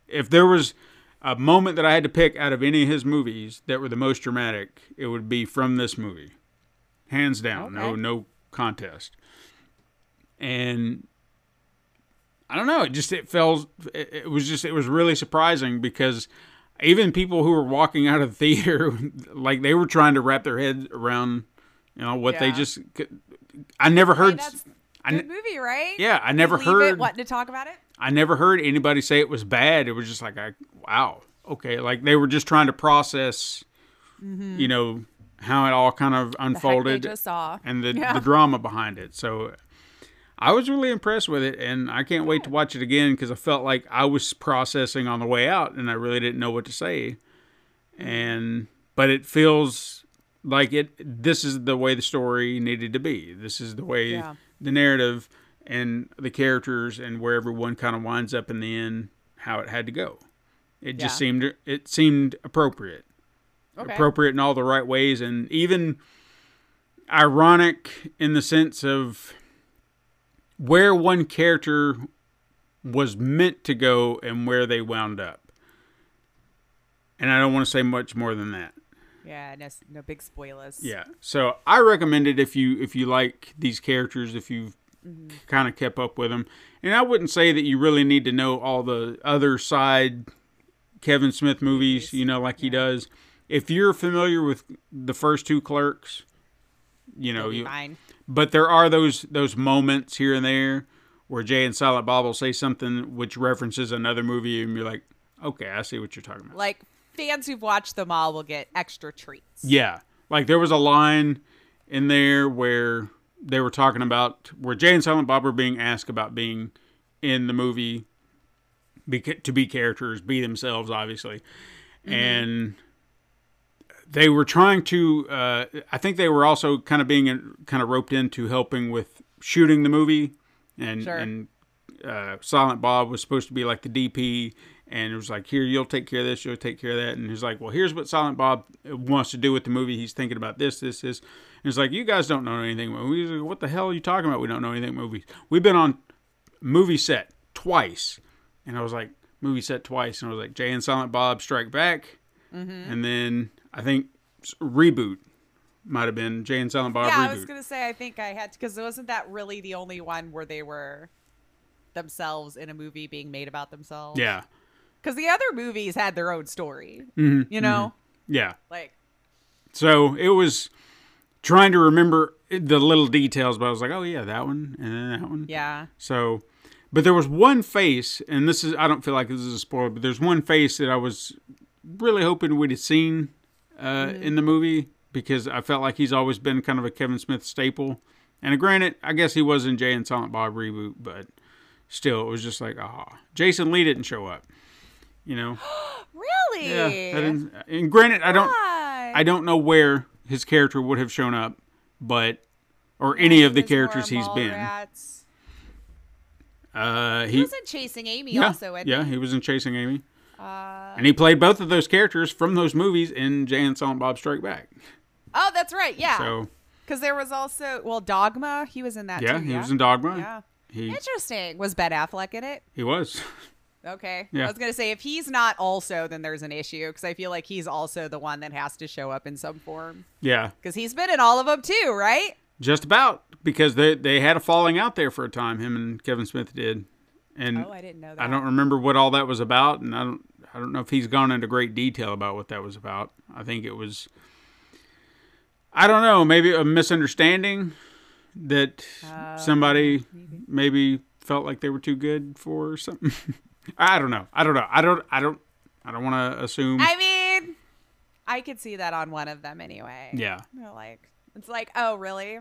if there was a moment that i had to pick out of any of his movies that were the most dramatic it would be from this movie. Hands down no no contest and I don't know. It just it felt it, was just it was really surprising because even people who were walking out of the theater like they were trying to wrap their heads around you know what they just I never Hey, heard that's I good movie, right? yeah I never heard it wanting to talk about it. I never heard anybody say it was bad. It was just like I wow okay like they were just trying to process you know how it all kind of Mm-hmm. The unfolded they just saw. and the, Yeah. the drama behind it. So I was really impressed with it, and I can't wait to watch it again because I felt like I was processing on the way out, and I really didn't know what to say. And but it feels like it. This is the way the story needed to be. This is the way Yeah. the narrative and the characters and where everyone kind of winds up in the end, how it had to go. It just Yeah. seemed it seemed appropriate Okay. appropriate in all the right ways and even ironic in the sense of where one character was meant to go and where they wound up. And I don't want to say much more than that. yeah. No, no big spoilers. Yeah. So I recommend it if you if you like these characters, if you've mm-hmm. kind of kept up with them. And I wouldn't say that you really need to know all the other side Kevin Smith movies, you know, like he does. If you're familiar with the first two Clerks, you know, you, fine. But there are those those moments here and there where Jay and Silent Bob will say something which references another movie, and you're like, okay, I see what you're talking about. Like fans who've watched them all will get extra treats. Yeah. Like there was a line in there where they were talking about where Jay and Silent Bob were being asked about being in the movie be, to be characters, be themselves, obviously. Mm-hmm. And they were trying to, uh, I think they were also kind of being in, kind of roped into helping with shooting the movie. And, Sure. and uh, Silent Bob was supposed to be like the DP, and it was like, here, you'll take care of this, you'll take care of that. And he's like, well, here's what Silent Bob wants to do with the movie. He's thinking about this, this, this. And it's like, you guys don't know anything. about movies. What the hell are you talking about? We don't know anything about movies. We've been on movie set twice. And I was like, movie set twice. And I was like, Jay and Silent Bob Strike Back. Mm-hmm. And then I think Reboot might have been Jay and Silent Bob yeah, Reboot. I was gonna say I think I had because it wasn't that really the only one where they were themselves in a movie being made about themselves? yeah. Because the other movies had their own story. Mm-hmm, You know, Yeah. like So it was trying to remember the little details, but I was like, oh, yeah, that one and then that one. yeah, So, But there was one face, and this is I don't feel like this is a spoiler, but there's one face that I was really hoping we'd have seen uh, in the movie because I felt like he's always been kind of a Kevin Smith staple. And granted, I guess he was in Jay and Silent Bob reboot, but still, it was just like, ah, Jason Lee didn't show up. You know, Really? yeah. And granted, I don't, Why? I don't know where his character would have shown up, but or any of the characters he's been. rats. Uh, He he, was in Chasing Amy yeah, also. I yeah, think. he was in Chasing Amy, Uh, and he played both of those characters from those movies in Jay and Silent Bob Strike Back. oh, that's right. Yeah. So Because there was also well, Dogma. He was in that. yeah, too, he yeah? was in Dogma. Yeah. He Interesting. Was Ben Affleck in it? he was. Okay. Yeah. I was gonna say if he's not also, then there's an issue because I feel like he's also the one that has to show up in some form yeah, because he's been in all of them too, right? just about because they they had a falling out there for a time. Him and Kevin Smith did, and Oh, I didn't know that. I don't remember what all that was about, and I don't I don't know if he's gone into great detail about what that was about. I think it was I don't know, maybe a misunderstanding that Uh, somebody maybe felt like they were too good for something. I don't know. I don't know. I don't I don't I don't want to assume. I mean, I could see that on one of them anyway. yeah. They're like, it's like, oh, really?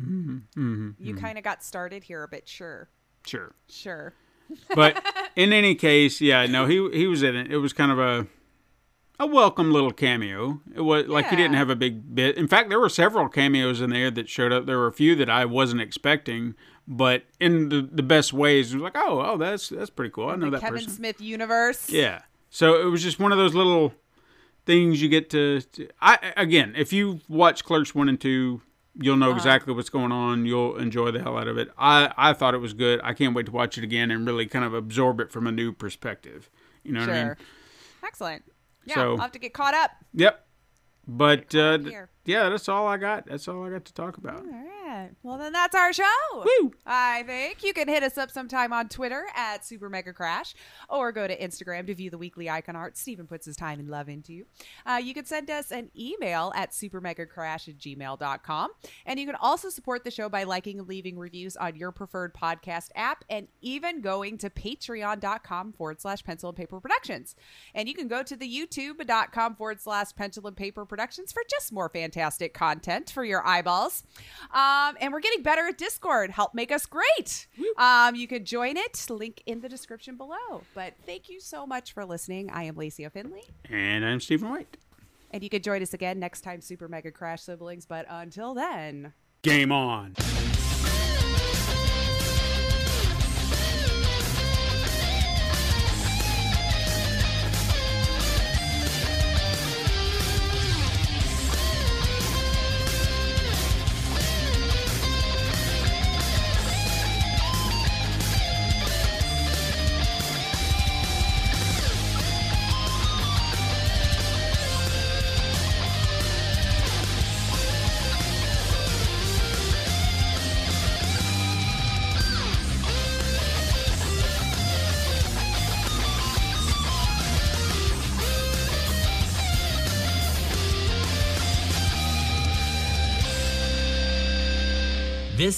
Mm-hmm. You kind of got started here a bit. Sure, Sure. sure. But in any case, yeah, no, he he was in it. It was kind of a a welcome little cameo. It was like he didn't have a big bit. In fact, there were several cameos in there that showed up. There were a few that I wasn't expecting, but in the, the best ways. It was like, oh, oh, that's that's pretty cool. I know the that Kevin person. Smith universe. Yeah. So it was just one of those little things you get to, to. I again, if you watch Clerks one and two, you'll know exactly what's going on. You'll enjoy the hell out of it. I I thought it was good. I can't wait to watch it again and really kind of absorb it from a new perspective. You know what I mean? Sure. Excellent. Yeah, So- I'll have to get caught up. Yep. But uh, caught up here. yeah, that's all I got. That's all I got to talk about. All right. Well, then that's our show. Woo! I think you can hit us up sometime on Twitter at Super Mega Crash or go to Instagram to view the weekly icon art Stephen puts his time and love into. Uh, you can send us an email at supermegacrash at gmail.com. And you can also support the show by liking and leaving reviews on your preferred podcast app and even going to patreon.com forward slash pencil and paper productions. And you can go to the youtube.com forward slash pencil and paper productions for just more fantastic content for your eyeballs. Um, and we're getting better at Discord. Help make us great. Um, you can join it. Link in the description below. But thank you so much for listening. I am Lacey O'Finley. And I'm Stephen White. And you can join us again next time, Super Mega Crash Siblings. But until then. Game on.